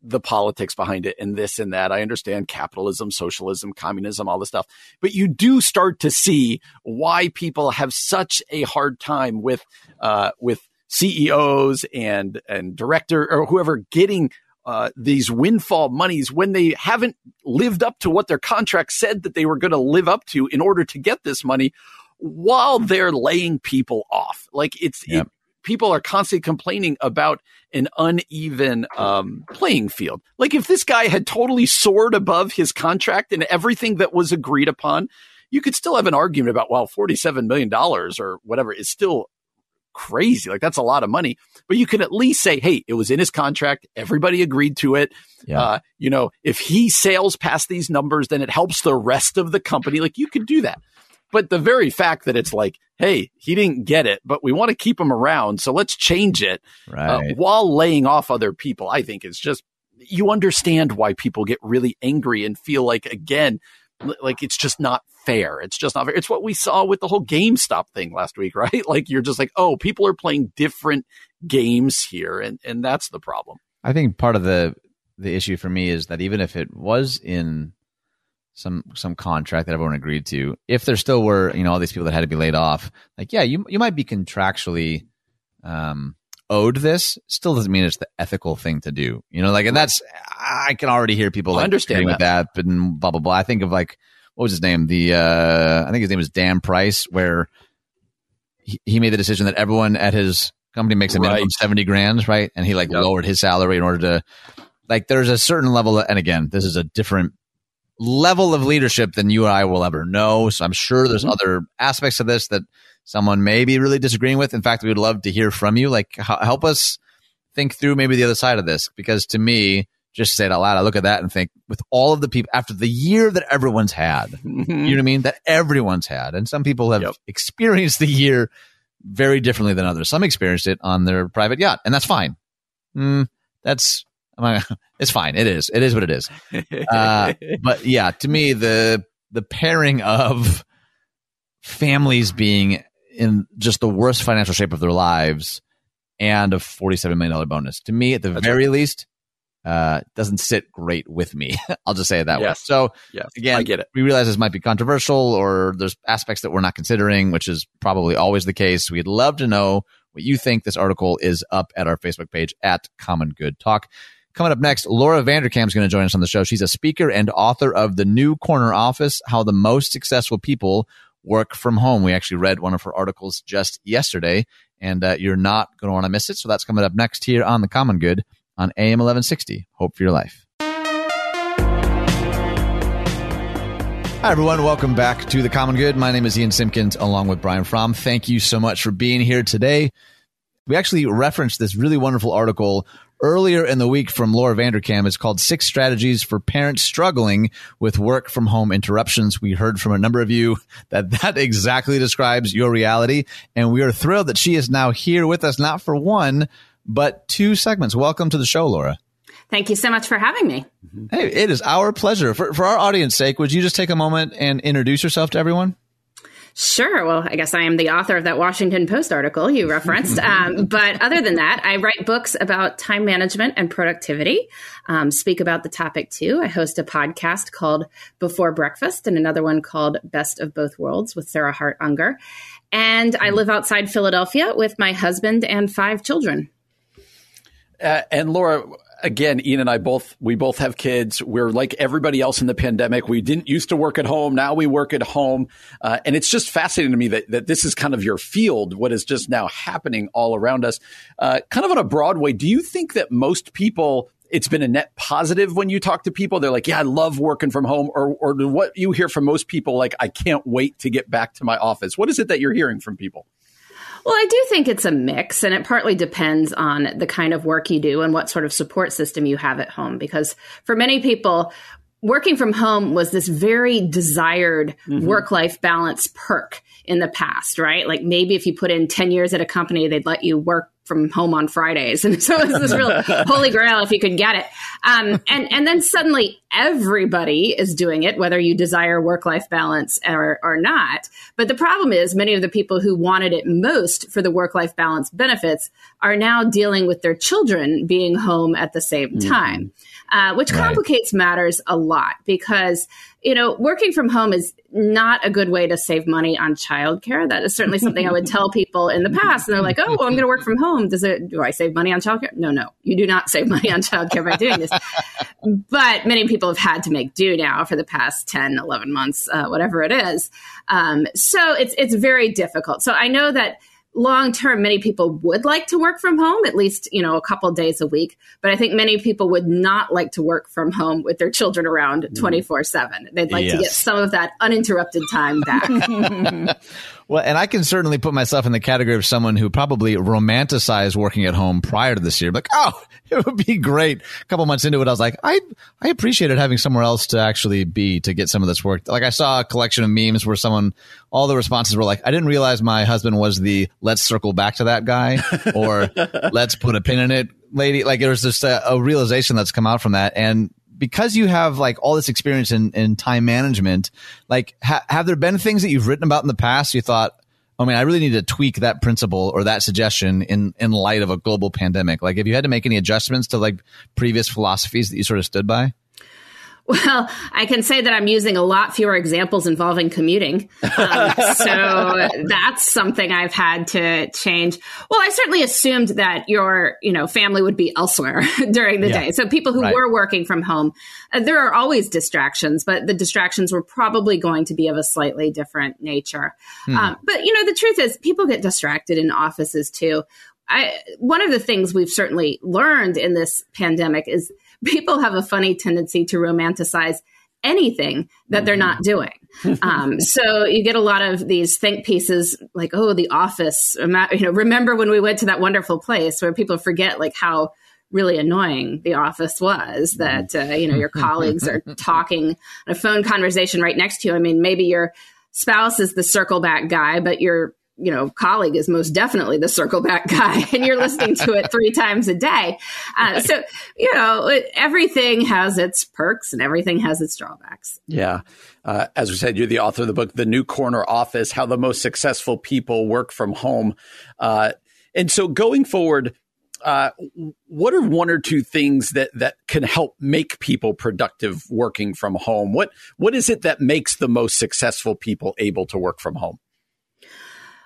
the politics behind it and this and that. I understand capitalism, socialism, communism, all this stuff. But you do start to see why people have such a hard time with uh, with CEOs and and director or whoever getting uh, these windfall monies when they haven't lived up to what their contract said that they were going to live up to in order to get this money while they're laying people off. Like it's Yep. it, people are constantly complaining about an uneven um, playing field. Like if this guy had totally soared above his contract and everything that was agreed upon, you could still have an argument about, well, $47 million or whatever is still crazy. Like that's a lot of money, but you can at least say, Hey, it was in his contract. Everybody agreed to it. Yeah. Uh, you know, if he sails past these numbers, then it helps the rest of the company. Like you could do that. But the very fact that it's like, Hey, he didn't get it, but we want to keep him around. So let's change it uh, while laying off other people, I think is just, you understand why people get really angry and feel like, again, like it's just not fair. It's just not fair. It's what we saw with the whole GameStop thing last week, right? Like you're just like, oh, people are playing different games here. And, and that's the problem. I think part of the the issue for me is that even if it was in some some contract that everyone agreed to, if there still were you know all these people that had to be laid off, like yeah, you you might be contractually um, owed this. Still doesn't mean it's the ethical thing to do. You know, like and that's I can already hear people like understand agreeing with that, but and blah blah blah. I think of like what was his name? The uh, I think his name was Dan Price, where he, he made the decision that everyone at his company makes a minimum Right. 70 grand, right? And he like Yep. lowered his salary in order to like there's a certain level and again, this is a different level of leadership than you and I will ever know. So I'm sure there's Mhm. other aspects of this that someone may be really disagreeing with. In fact, we would love to hear from you. Like h- help us think through maybe the other side of this because to me, just say it out loud. I look at that and think with all of the people after the year that everyone's had, you know what I mean? That everyone's had. And some people have Yep. experienced the year very differently than others. Some experienced it on their private yacht, and that's fine. Mm, that's, it's fine. It is. It is what it is. Uh, but yeah, to me, the, the pairing of families being in just the worst financial shape of their lives and a $47 million bonus, to me, at the That's very least, uh, doesn't sit great with me. I'll just say it that way. So yes, again, I get it. we realize this might be controversial or there's aspects that we're not considering, which is probably always the case. We'd love to know what you think. This article is up at our Facebook page at Common Good Talk. Coming up next, Laura Vanderkam is going to join us on the show. She's a speaker and author of The New Corner Office How the Most Successful People Work from Home. We actually read one of her articles just yesterday, and uh, you're not going to want to miss it. So that's coming up next here on The Common Good on AM 1160. Hope for your life. Hi, everyone. Welcome back to The Common Good. My name is Ian Simpkins along with Brian Fromm. Thank you so much for being here today. We actually referenced this really wonderful article earlier in the week from Laura Vanderkam. It's called Six Strategies for Parents Struggling with Work from Home Interruptions. We heard from a number of you that that exactly describes your reality. And we are thrilled that she is now here with us, not for one, but two segments. Welcome to the show, Laura. Thank you so much for having me. Hey, it is our pleasure. For, for our audience sake, would you just take a moment and introduce yourself to everyone? Sure. Well, I guess I am the author of that Washington Post article you referenced. um, but other than that, I write books about time management and productivity, um, speak about the topic too. I host a podcast called Before Breakfast and another one called Best of Both Worlds with Sarah Hart Unger. And I live outside Philadelphia with my husband and five children. Uh, and Laura, again, Ian and I both we both have kids. We're like everybody else in the pandemic. We didn't used to work at home. Now we work at home, uh, and it's just fascinating to me that that this is kind of your field. What is just now happening all around us, uh, kind of on a broad way. Do you think that most people? It's been a net positive when you talk to people. They're like, "Yeah, I love working from home," or, or what you hear from most people, like, "I can't wait to get back to my office." What is it that you're hearing from people? Well, I do think it's a mix, and it partly depends on the kind of work you do and what sort of support system you have at home. Because for many people, working from home was this very desired work life balance perk in the past, right? Like maybe if you put in 10 years at a company, they'd let you work from home on Fridays. And so it's this real holy grail if you could get it. Um, and, and then suddenly everybody is doing it, whether you desire work life balance or, or not. But the problem is many of the people who wanted it most for the work life balance benefits are now dealing with their children being home at the same time, uh, which Right. complicates matters a lot because, you know, working from home is not a good way to save money on childcare. That is certainly something I would tell people in the past. And they're like, oh, well, I'm going to work from home. Does it, do I save money on childcare? No, no, you do not save money on childcare by doing this. But many people have had to make do now for the past 10, 11 months, uh, whatever it is. Um, so it's, it's very difficult. So I know that long term, many people would like to work from home at least, you know, a couple days a week. But I think many people would not like to work from home with their children around mm-hmm. 24 seven. They'd like to get some of that uninterrupted time back. Well, and I can certainly put myself in the category of someone who probably romanticized working at home prior to this year. Like, oh, it would be great. A couple months into it, I was like, I I appreciated having somewhere else to actually be to get some of this work. Like I saw a collection of memes where someone, all the responses were like, I didn't realize my husband was the let's circle back to that guy or let's put a pin in it lady. Like there's just a, a realization that's come out from that. And because you have like all this experience in, in time management, like ha- have there been things that you've written about in the past you thought, oh man, I really need to tweak that principle or that suggestion in, in light of a global pandemic? Like have you had to make any adjustments to like previous philosophies that you sort of stood by? Well, I can say that I'm using a lot fewer examples involving commuting. Um, so that's something I've had to change. Well, I certainly assumed that your, you know, family would be elsewhere during the Yeah. day. So people who Right. were working from home, uh, there are always distractions, but the distractions were probably going to be of a slightly different nature. Um, but you know, the truth is people get distracted in offices too. I, one of the things we've certainly learned in this pandemic is people have a funny tendency to romanticize anything that they're not doing. Um, so you get a lot of these think pieces like, "Oh, The Office." You know, remember when we went to that wonderful place where people forget like how really annoying the office was that uh, you know your colleagues are talking a phone conversation right next to you i mean maybe your spouse is the circle back guy but your you know colleague is most definitely the circle back guy and you're listening to it three times a day. Uh, so you know it, everything has its perks and everything has its drawbacks. Yeah. Uh, as we said you're the author of the book the new corner office how the most successful people work from home. Uh, and so going forward uh, what are one or two things that that can help make people productive working from home? What what is it that makes the most successful people able to work from home?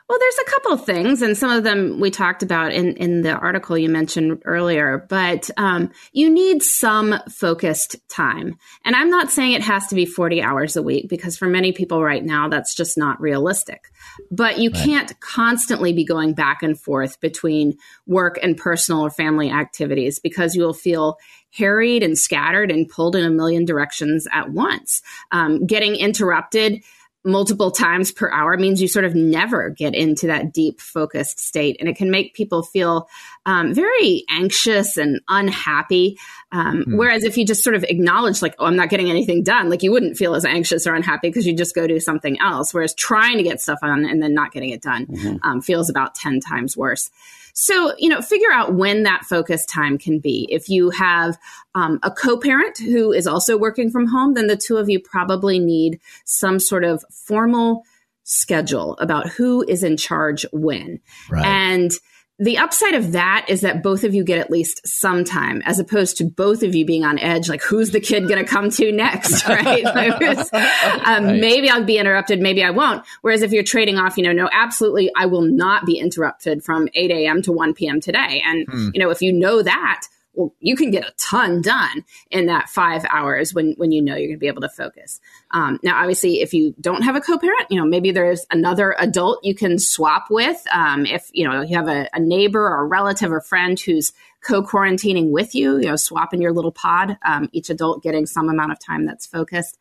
Well, there's a couple of things, and some of them we talked about in, in the article you mentioned earlier, but um, you need some focused time. And I'm not saying it has to be 40 hours a week because for many people right now, that's just not realistic. But you right. can't constantly be going back and forth between work and personal or family activities because you will feel harried and scattered and pulled in a million directions at once. Um, getting interrupted multiple times per hour means you sort of never get into that deep focused state and it can make people feel um, very anxious and unhappy um, mm. whereas if you just sort of acknowledge like oh i'm not getting anything done like you wouldn't feel as anxious or unhappy because you just go do something else whereas trying to get stuff on and then not getting it done mm-hmm. um, feels about 10 times worse so, you know, figure out when that focus time can be. If you have um, a co parent who is also working from home, then the two of you probably need some sort of formal schedule about who is in charge when. Right. And the upside of that is that both of you get at least some time as opposed to both of you being on edge like who's the kid going to come to next right, um, right, maybe i'll be interrupted maybe i won't. Whereas if you're trading off you know no absolutely i will not be interrupted from 8 a.m to 1 p.m today. And hmm. you know if you know that well, you can get a ton done in that five hours when when you know you're going to be able to focus. Um, now, obviously, if you don't have a co-parent, you know maybe there's another adult you can swap with. Um, if you know you have a, a neighbor or a relative or friend who's co-quarantining with you, you know, swapping your little pod, um, each adult getting some amount of time that's focused.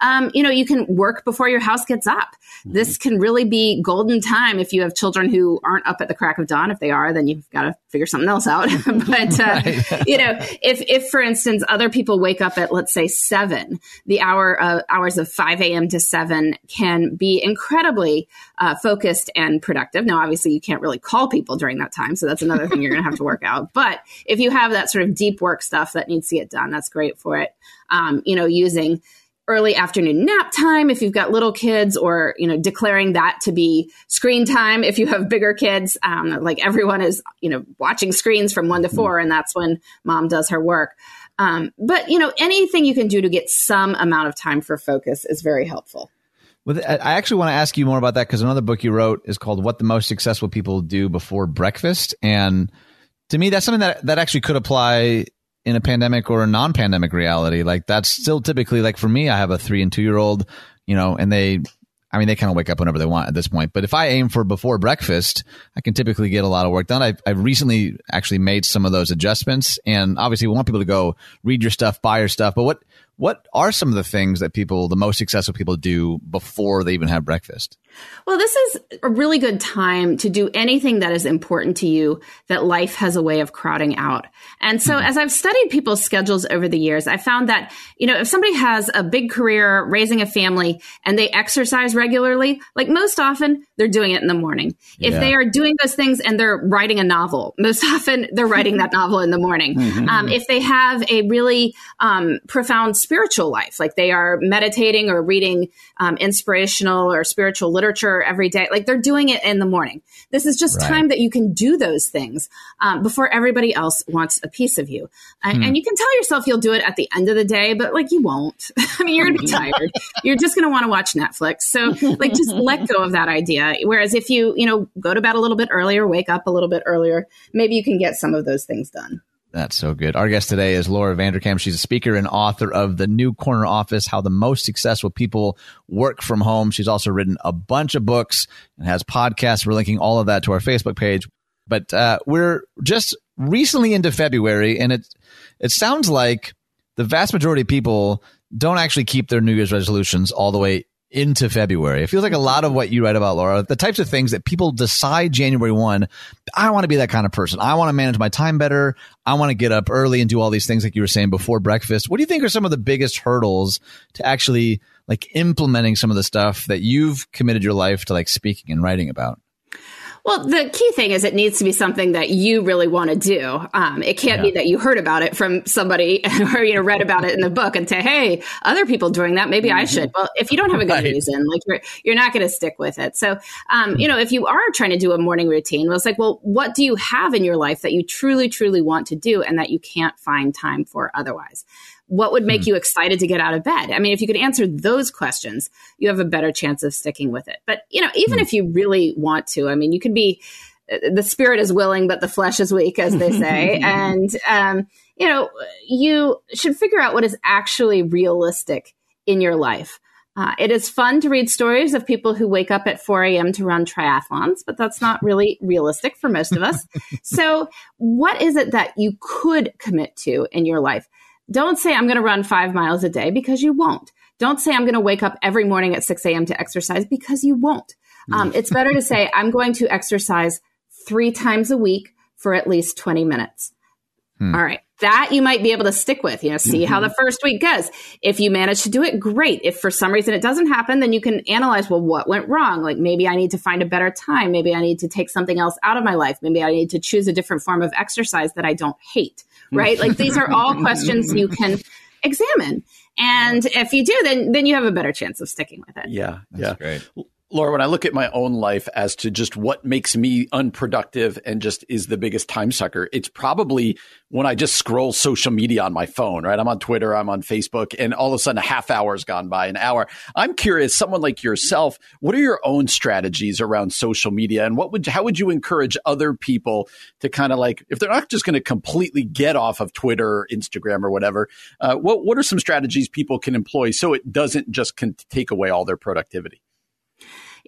Um, you know, you can work before your house gets up. Mm-hmm. This can really be golden time if you have children who aren't up at the crack of dawn. If they are, then you've got to figure something else out. but, uh, you know, if, if for instance, other people wake up at, let's say seven, the hour, uh, hours of 5 a.m. to seven can be incredibly uh, focused and productive. Now, obviously you can't really call people during that time. So that's another thing you're going to have to work out. But if you have that sort of deep work stuff that needs to get done, that's great for it. Um, you know, using early afternoon nap time if you've got little kids or you know declaring that to be screen time if you have bigger kids um, like everyone is you know watching screens from one to mm-hmm. four and that's when mom does her work um, but you know anything you can do to get some amount of time for focus is very helpful well, I actually want to ask you more about that because another book you wrote is called "What the Most Successful People Do Before Breakfast," and to me, that's something that that actually could apply in a pandemic or a non-pandemic reality. Like that's still typically like for me, I have a three and two year old, you know, and they, I mean, they kind of wake up whenever they want at this point. But if I aim for before breakfast, I can typically get a lot of work done. I've, I've recently actually made some of those adjustments, and obviously, we want people to go read your stuff, buy your stuff. But what what are some of the things that people, the most successful people, do before they even have breakfast? Well, this is a really good time to do anything that is important to you that life has a way of crowding out. And so, mm-hmm. as I've studied people's schedules over the years, I found that, you know, if somebody has a big career, raising a family, and they exercise regularly, like most often, they're doing it in the morning. If they are doing those things and they're writing a novel, most often they're writing that novel in the morning. Mm-hmm. Um, if they have a really um, profound spiritual life, like they are meditating or reading um, inspirational or spiritual literature every day. Like they're doing it in the morning. This is just right. time that you can do those things um, before everybody else wants a piece of you. And, hmm. and, you can tell yourself you'll do it at the end of the day, but like you won't. I mean, you're gonna be tired. You're just gonna want to watch Netflix. So like just let go of that idea. Whereas if you, you know, go to bed a little bit earlier, wake up a little bit earlier, maybe you can get some of those things done. That's so good. Our guest today is Laura Vanderkam. She's a speaker and author of The New Corner Office How the Most Successful People Work from Home. She's also written a bunch of books and has podcasts. We're linking all of that to our Facebook page. But uh, we're just recently into February, and it it sounds like the vast majority of people don't actually keep their New Year's resolutions all the way into February. It feels like a lot of what you write about, Laura, the types of things that people decide January 1, I want to be that kind of person. I want to manage my time better. I want to get up early and do all these things like you were saying before breakfast. What do you think are some of the biggest hurdles to actually like implementing some of the stuff that you've committed your life to like speaking and writing about? Well, the key thing is it needs to be something that you really want to do. Um, it can't yeah. be that you heard about it from somebody or you know read about it in the book and say, "Hey, other people doing that, maybe mm-hmm. I should." Well, if you don't have a good right. reason, like you're you're not going to stick with it. So, um, you know, if you are trying to do a morning routine, well, it's like, well, what do you have in your life that you truly, truly want to do and that you can't find time for otherwise? What would make mm. you excited to get out of bed? I mean, if you could answer those questions, you have a better chance of sticking with it. But, you know, even mm. if you really want to, I mean, you could be the spirit is willing, but the flesh is weak, as they say. and, um, you know, you should figure out what is actually realistic in your life. Uh, it is fun to read stories of people who wake up at 4 a.m. to run triathlons, but that's not really realistic for most of us. so, what is it that you could commit to in your life? Don't say, I'm going to run five miles a day because you won't. Don't say, I'm going to wake up every morning at 6 a.m. to exercise because you won't. Um, it's better to say, I'm going to exercise three times a week for at least 20 minutes. Hmm. All right. That you might be able to stick with, you know, see mm-hmm. how the first week goes. If you manage to do it, great. If for some reason it doesn't happen, then you can analyze, well, what went wrong? Like maybe I need to find a better time. Maybe I need to take something else out of my life. Maybe I need to choose a different form of exercise that I don't hate right? like these are all mm-hmm. questions you can examine. And if you do, then then you have a better chance of sticking with it. Yeah, That's yeah, great. Laura, when I look at my own life as to just what makes me unproductive and just is the biggest time sucker, it's probably when I just scroll social media on my phone, right? I'm on Twitter, I'm on Facebook, and all of a sudden a half hour's gone by, an hour. I'm curious, someone like yourself, what are your own strategies around social media and what would, how would you encourage other people to kind of like, if they're not just going to completely get off of Twitter or Instagram or whatever, uh, what, what are some strategies people can employ so it doesn't just can take away all their productivity?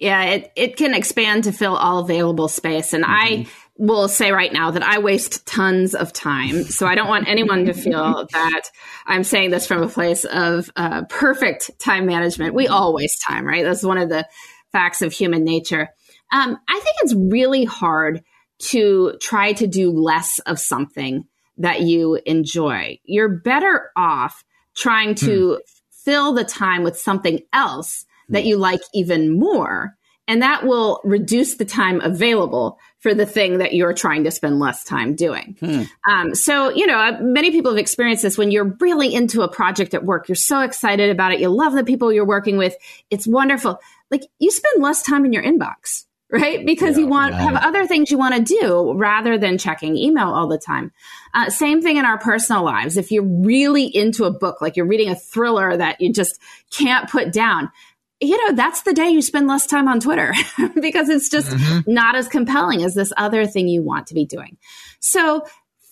Yeah, it, it can expand to fill all available space. And mm-hmm. I will say right now that I waste tons of time. So I don't want anyone to feel that I'm saying this from a place of uh, perfect time management. We all waste time, right? That's one of the facts of human nature. Um, I think it's really hard to try to do less of something that you enjoy. You're better off trying to hmm. fill the time with something else that you like even more. And that will reduce the time available for the thing that you're trying to spend less time doing. Hmm. Um, so, you know, many people have experienced this when you're really into a project at work. You're so excited about it. You love the people you're working with. It's wonderful. Like you spend less time in your inbox right? Because yeah, you want have other things you want to do rather than checking email all the time. Uh, same thing in our personal lives. If you're really into a book, like you're reading a thriller that you just can't put down, you know, that's the day you spend less time on Twitter because it's just mm-hmm. not as compelling as this other thing you want to be doing. So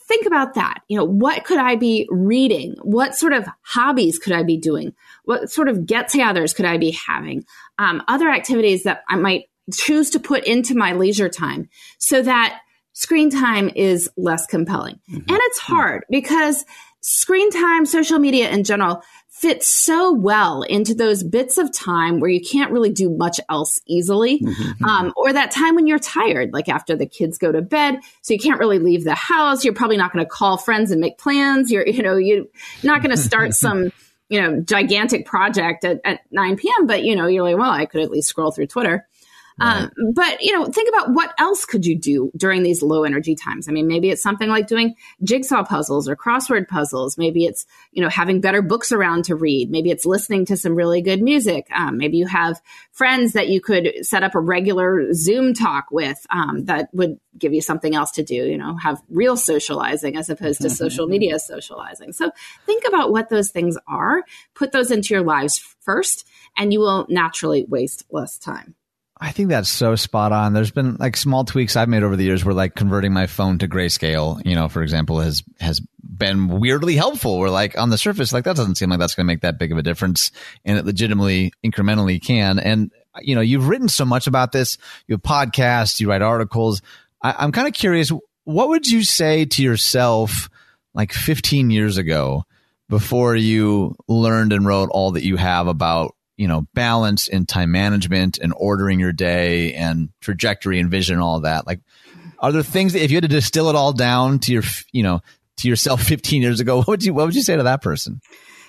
think about that. You know, what could I be reading? What sort of hobbies could I be doing? What sort of get togethers could I be having? Um, other activities that I might choose to put into my leisure time so that screen time is less compelling. Mm-hmm. And it's hard because screen time, social media in general, fits so well into those bits of time where you can't really do much else easily, mm-hmm. um, or that time when you're tired, like after the kids go to bed, so you can't really leave the house. You're probably not going to call friends and make plans. You're, you know, you're not going to start some, you know, gigantic project at, at 9 p.m. But you know, you're like, well, I could at least scroll through Twitter. Right. Um, but you know, think about what else could you do during these low energy times. I mean, maybe it's something like doing jigsaw puzzles or crossword puzzles. Maybe it's you know having better books around to read. Maybe it's listening to some really good music. Um, maybe you have friends that you could set up a regular Zoom talk with um, that would give you something else to do. You know, have real socializing as opposed to social media socializing. So think about what those things are. Put those into your lives first, and you will naturally waste less time. I think that's so spot on. There's been like small tweaks I've made over the years where like converting my phone to grayscale, you know, for example, has has been weirdly helpful. Where like on the surface, like that doesn't seem like that's going to make that big of a difference, and it legitimately incrementally can. And you know, you've written so much about this. You have podcasts, you write articles. I, I'm kind of curious. What would you say to yourself like 15 years ago before you learned and wrote all that you have about you know balance and time management and ordering your day and trajectory and vision and all that. Like are there things that if you had to distill it all down to your you know to yourself 15 years ago what would you what would you say to that person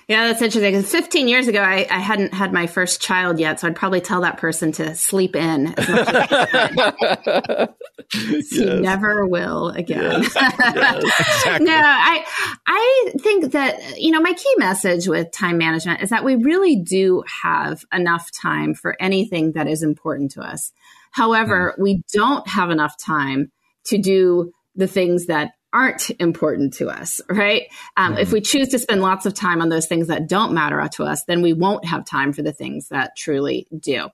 yeah, that's interesting. Because 15 years ago, I, I, hadn't had my first child yet, so I'd probably tell that person to sleep in as much as yes. You never will again. Yes. Yes. Exactly. no, I I think that you know my key message with time management is that we really do have enough time for anything that is important to us. However, mm. we don't have enough time to do the things that aren't important to us, right? Um, mm-hmm. If we choose to spend lots of time on those things that don't matter to us, then we won't have time for the things that truly do.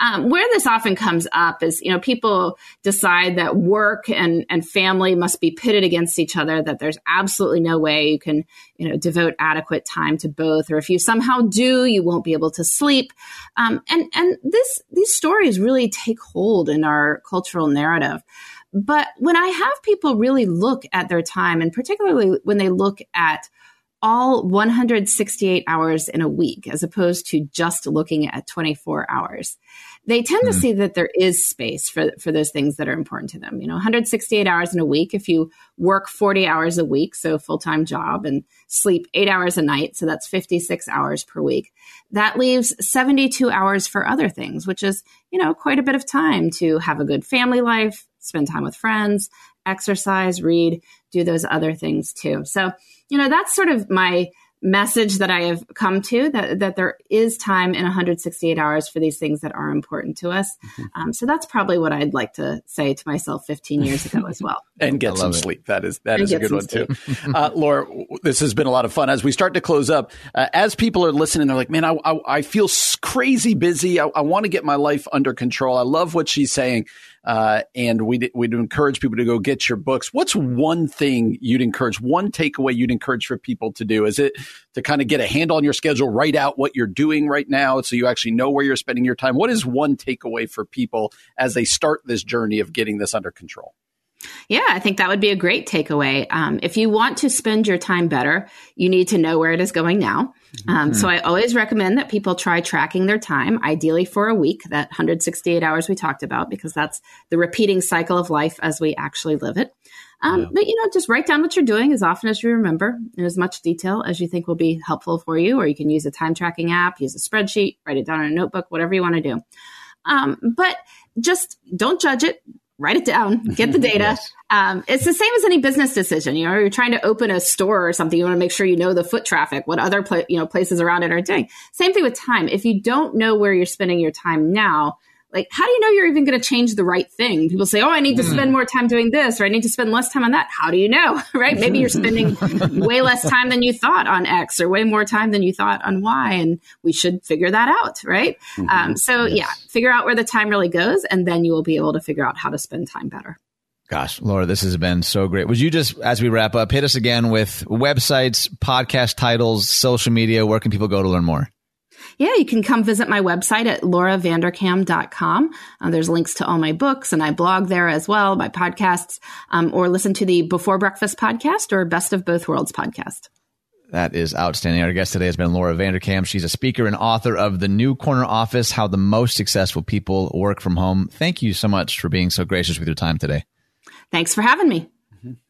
Um, where this often comes up is, you know, people decide that work and, and family must be pitted against each other, that there's absolutely no way you can, you know, devote adequate time to both. Or if you somehow do, you won't be able to sleep. Um, and, and this, these stories really take hold in our cultural narrative. But when I have people really look at their time, and particularly when they look at all 168 hours in a week, as opposed to just looking at 24 hours, they tend mm. to hmm. see that there is space for, for those things that are important to them. You know, 168 hours in a week, if you work 40 hours a week, so full time job, and sleep eight hours a night, so that's 56 hours per week, that leaves 72 hours for other things, which is, you know, quite a bit of time to have a good family life, spend time with friends, exercise, read, do those other things too. So, you know, that's sort of my message that I have come to that, that there is time in 168 hours for these things that are important to us. Mm-hmm. Um, so that's probably what I'd like to say to myself 15 years ago as well. and get some it. sleep. That is, that and is a good one sleep. too. uh, Laura, this has been a lot of fun. As we start to close up, uh, as people are listening, they're like, man, I, I, I feel crazy busy. I, I want to get my life under control. I love what she's saying. Uh, and we'd, we'd encourage people to go get your books. What's one thing you'd encourage, one takeaway you'd encourage for people to do? Is it to kind of get a handle on your schedule, write out what you're doing right now so you actually know where you're spending your time? What is one takeaway for people as they start this journey of getting this under control? Yeah, I think that would be a great takeaway. Um, if you want to spend your time better, you need to know where it is going now. Um. So I always recommend that people try tracking their time, ideally for a week, that 168 hours we talked about, because that's the repeating cycle of life as we actually live it. Um, yeah. But, you know, just write down what you're doing as often as you remember in as much detail as you think will be helpful for you. Or you can use a time tracking app, use a spreadsheet, write it down in a notebook, whatever you want to do. Um, but just don't judge it write it down, get the data. yes. um, it's the same as any business decision. You know, you're trying to open a store or something. You want to make sure you know the foot traffic, what other pla- you know places around it are doing. Same thing with time. If you don't know where you're spending your time now, like how do you know you're even going to change the right thing people say oh i need to spend hmm. more time doing this or i need to spend less time on that how do you know right maybe you're spending way less time than you thought on x or way more time than you thought on y and we should figure that out right mm-hmm. um, so yes. yeah figure out where the time really goes and then you will be able to figure out how to spend time better Gosh, Laura, this has been so great. Would you just, as we wrap up, hit us again with websites, podcast titles, social media? Where can people go to learn more? Yeah, you can come visit my website at lauravanderkam.com. Uh, there's links to all my books and I blog there as well, my podcasts, um, or listen to the Before Breakfast podcast or Best of Both Worlds podcast. That is outstanding. Our guest today has been Laura Vanderkam. She's a speaker and author of The New Corner Office How the Most Successful People Work from Home. Thank you so much for being so gracious with your time today. Thanks for having me.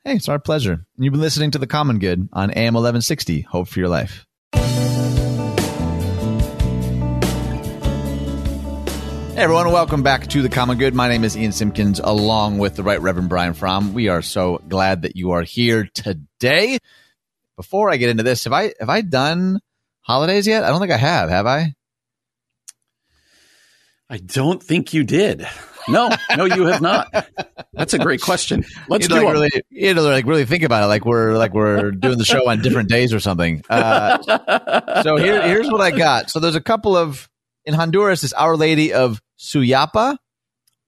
Hey, it's our pleasure. You've been listening to The Common Good on AM 1160. Hope for your life. Hey everyone, welcome back to the Common Good. My name is Ian Simpkins, along with the Right Reverend Brian Fromm. We are so glad that you are here today. Before I get into this, have I have I done holidays yet? I don't think I have. Have I? I don't think you did. No, no, you have not. That's a great question. Let's do like really, you know, like really think about it. Like we're like we're doing the show on different days or something. Uh, so here, here's what I got. So there's a couple of in Honduras is Our Lady of Suyapa.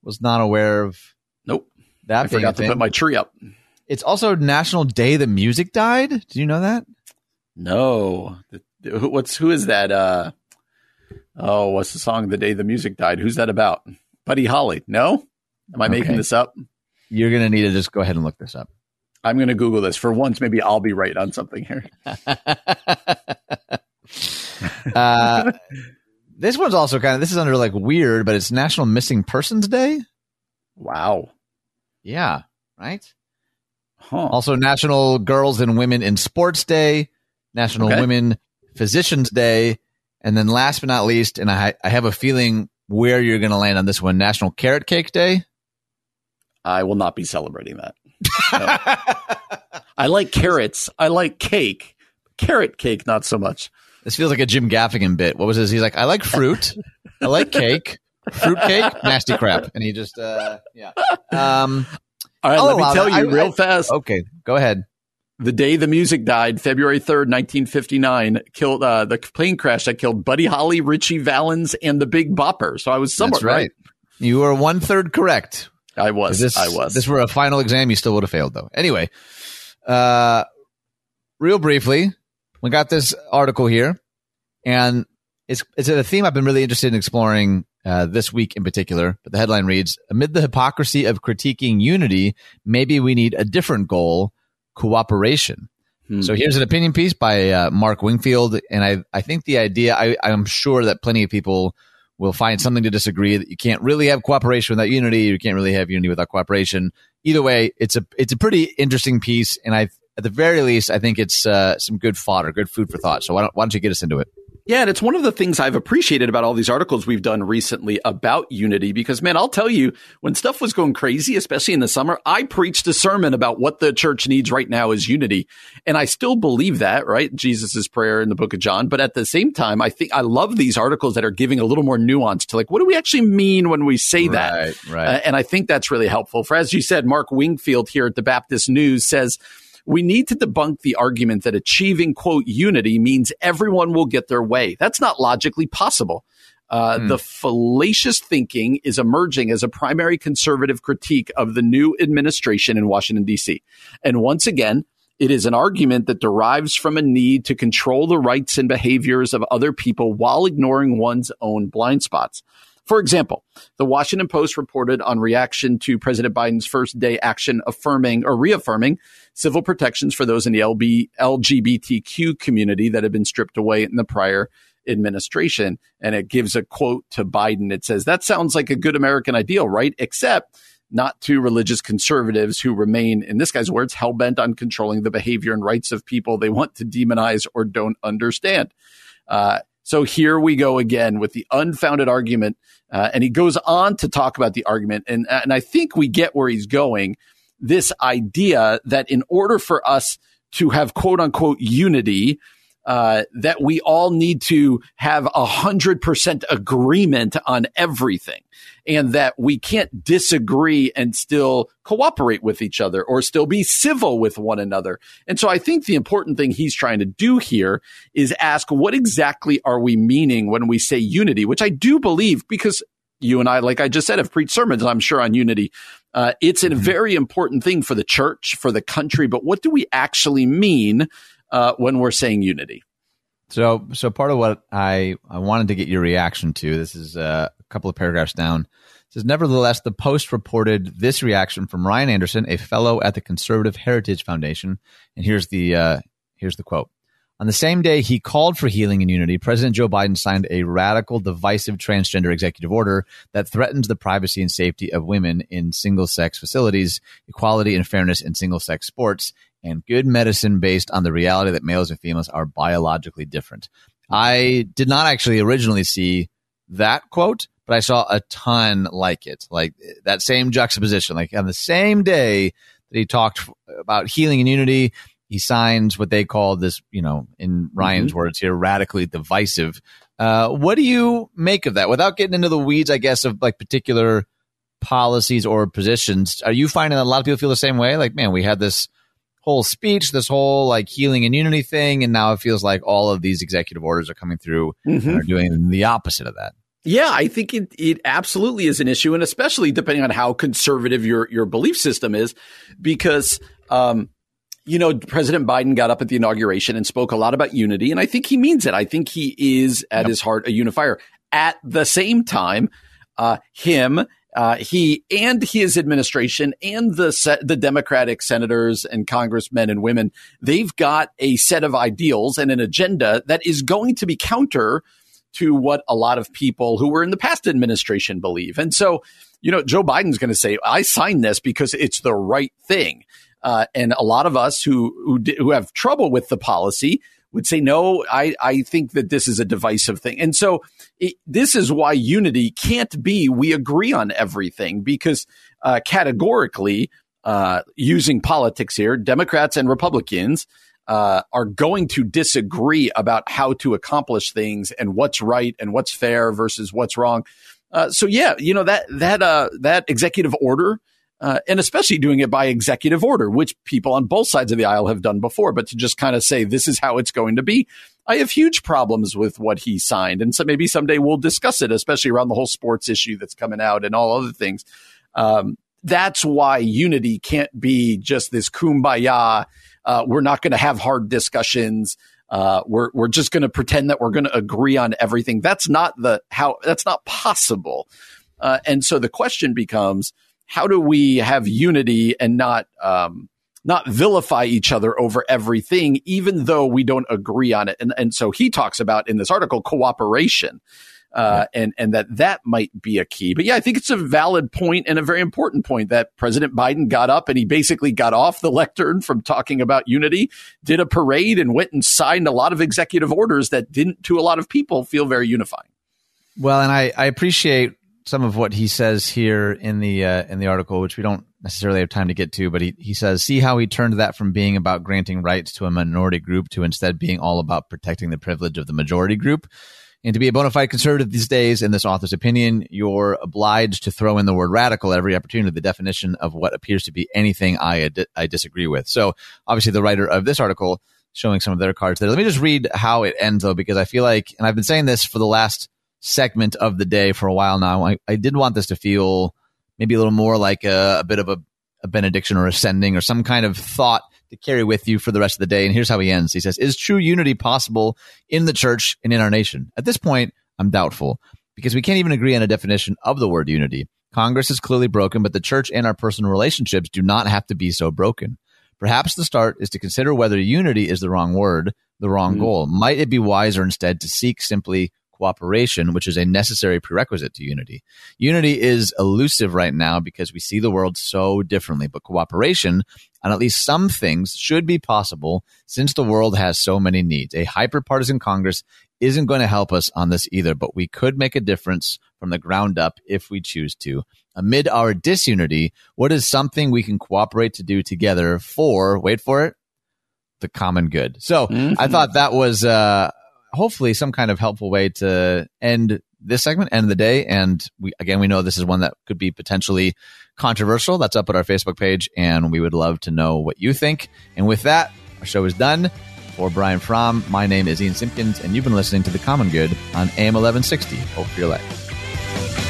Was not aware of. Nope. That I forgot to put my tree up. It's also National Day the Music Died. Did you know that? No. What's who is that? Uh, oh, what's the song? The Day the Music Died. Who's that about? Buddy Holly. No. Am I okay. making this up? you're to need to just go ahead and look this up. I'm going to Google this for once. Maybe I'll be right on something here. uh, this one's also kind of this is under like weird, but it's National Missing Persons Day. Wow. Yeah. Right. Huh. Also, National Girls and Women in Sports Day, National Okay. Women Physicians Day, and then last but not least, and I I have a feeling where you're going to land on this one, National Carrot Cake Day. I will not be celebrating that. I like carrots. I like cake. Carrot cake, not so much. This feels like a Jim Gaffigan bit. What was his? He's like, I like fruit, I like cake, fruit cake, nasty crap, and he just uh yeah. Um. All right, I'll let me tell that. you I- real I- fast. Okay, go ahead. The day the music died, February 3rd, 1959, killed uh, the plane crash that killed Buddy Holly, Ritchie Valens, and the Big Bopper. So I was somewhat That's right. You were one third correct. I If was. this, I was. This were a final exam, you still would have failed, though. Anyway, uh, real briefly, we got this article here, and it's it's a theme I've been really interested in exploring uh, this week in particular. But the headline reads: Amid the hypocrisy of critiquing unity, maybe we need a different goal: cooperation. Hmm. So here's an opinion piece by uh, Mark Wingfield, and I I think the idea I I'm sure that plenty of people will find something to disagree that you can't really have cooperation without unity, you can't really have unity without cooperation. Either way, it's a it's a pretty interesting piece, and I at the very least I think it's uh, some good fodder, good food for thought. So why don't why don't you get us into it? Yeah, and it's one of the things I've appreciated about all these articles we've done recently about unity because, man, I'll tell you, when stuff was going crazy, especially in the summer, I preached a sermon about what the church needs right now is unity. And I still believe that, right? Jesus' prayer in the book of John. But at the same time, I think I love these articles that are giving a little more nuance to like, what do we actually mean when we say that? Right, right. Uh, and I think that's really helpful. For as you said, Mark Wingfield here at the Baptist News says, we need to debunk the argument that achieving quote unity means everyone will get their way. That's not logically possible. Uh, The fallacious thinking is emerging as a primary conservative critique of the new administration in Washington, D.C. And once again, it is an argument that derives from a need to control the rights and behaviors of other people while ignoring one's own blind spots. For example, the Washington Post reported on reaction to President Biden's first day action affirming or reaffirming civil protections for those in the LB, LGBTQ community that had been stripped away in the prior administration. And it gives a quote to Biden. It says, That sounds like a good American ideal, right? Except not to religious conservatives who remain, in this guy's words, hell bent on controlling the behavior and rights of people they want to demonize or don't understand. Uh, so here we go again with the unfounded argument. Uh, and he goes on to talk about the argument. And, and I think we get where he's going. This idea that in order for us to have quote unquote unity, uh, that we all need to have a hundred percent agreement on everything and that we can't disagree and still cooperate with each other or still be civil with one another. And so I think the important thing he's trying to do here is ask what exactly are we meaning when we say unity, which I do believe because you and I, like I just said, have preached sermons, I'm sure, on unity. Uh, it's a very important thing for the church, for the country. But what do we actually mean uh, when we're saying unity? So, so part of what I, I wanted to get your reaction to, this is uh, a couple of paragraphs down. It says, nevertheless, the Post reported this reaction from Ryan Anderson, a fellow at the Conservative Heritage Foundation. And here's the, uh, here's the quote. On the same day he called for healing and unity, President Joe Biden signed a radical, divisive transgender executive order that threatens the privacy and safety of women in single sex facilities, equality and fairness in single sex sports, and good medicine based on the reality that males and females are biologically different. I did not actually originally see that quote, but I saw a ton like it, like that same juxtaposition. Like on the same day that he talked about healing and unity, he signs what they call this, you know, in Ryan's Mm-hmm. words here, radically divisive. Uh, what do you make of that? Without getting into the weeds, I guess, of like particular policies or positions, are you finding that a lot of people feel the same way? Like, man, we had this whole speech, this whole like healing and unity thing, and now it feels like all of these executive orders are coming through Mm-hmm. and are doing the opposite of that. Yeah, I think it, it absolutely is an issue, and especially depending on how conservative your your belief system is, because um, you know President Biden got up at the inauguration and spoke a lot about unity, and I think he means it. I think he is at his heart a unifier. At the same time, uh, him uh, he and his administration and the the Democratic senators and congressmen and women, they've got a set of ideals and an agenda that is going to be counter to what a lot of people who were in the past administration believe. And so, you know, Joe Biden's going to say, "I signed this because it's the right thing." Uh, and a lot of us who who, who have trouble with the policy would say, no, I, I think that this is a divisive thing. And so it, this is why unity can't be we agree on everything because uh, categorically, uh, using politics here, Democrats and Republicans uh, are going to disagree about how to accomplish things and what's right and what's fair versus what's wrong. Uh, so yeah, you know that that uh, that executive order uh, and especially doing it by executive order, which people on both sides of the aisle have done before. But to just kind of say this is how it's going to be, I have huge problems with what he signed, and so maybe someday we'll discuss it, especially around the whole sports issue that's coming out and all other things. Um, that's why unity can't be just this kumbaya. Uh, we're not going to have hard discussions. Uh, we're we're just going to pretend that we're going to agree on everything. That's not the how. That's not possible. Uh, and so the question becomes how do we have unity and not um, not vilify each other over everything, even though we don't agree on it? And and so he talks about in this article cooperation. Uh, and and that that might be a key. But yeah, I think it's a valid point and a very important point that President Biden got up and he basically got off the lectern from talking about unity, did a parade, and went and signed a lot of executive orders that didn't, to a lot of people, feel very unifying. Well, and I, I appreciate some of what he says here in the uh, in the article, which we don't necessarily have time to get to, but he, he says, see how he turned that from being about granting rights to a minority group to instead being all about protecting the privilege of the majority group. And to be a bona fide conservative these days, in this author's opinion, you're obliged to throw in the word radical every opportunity, the definition of what appears to be anything I, I disagree with. So obviously the writer of this article showing some of their cards there. Let me just read how it ends though, because I feel like, and I've been saying this for the last segment of the day for a while now. I, I did want this to feel maybe a little more like a, a bit of a, a benediction or ascending or some kind of thought to carry with you for the rest of the day. And here's how he ends. He says, Is true unity possible in the church and in our nation? At this point, I'm doubtful because we can't even agree on a definition of the word unity. Congress is clearly broken, but the church and our personal relationships do not have to be so broken. Perhaps the start is to consider whether unity is the wrong word, the wrong mm-hmm. goal. Might it be wiser instead to seek simply cooperation, which is a necessary prerequisite to unity. Unity is elusive right now because we see the world so differently, but cooperation on at least some things should be possible since the world has so many needs. A hyperpartisan Congress isn't going to help us on this either, but we could make a difference from the ground up if we choose to. Amid our disunity, what is something we can cooperate to do together for, wait for it, the common good. So mm-hmm. I thought that was, uh, hopefully some kind of helpful way to end this segment, end of the day. And we, again, we know this is one that could be potentially controversial. That's up at our Facebook page, and we would love to know what you think. And with that, our show is done. For Brian Fromm, my name is Ian Simpkins, and you've been listening to The Common Good on AM 1160. Hope for your life.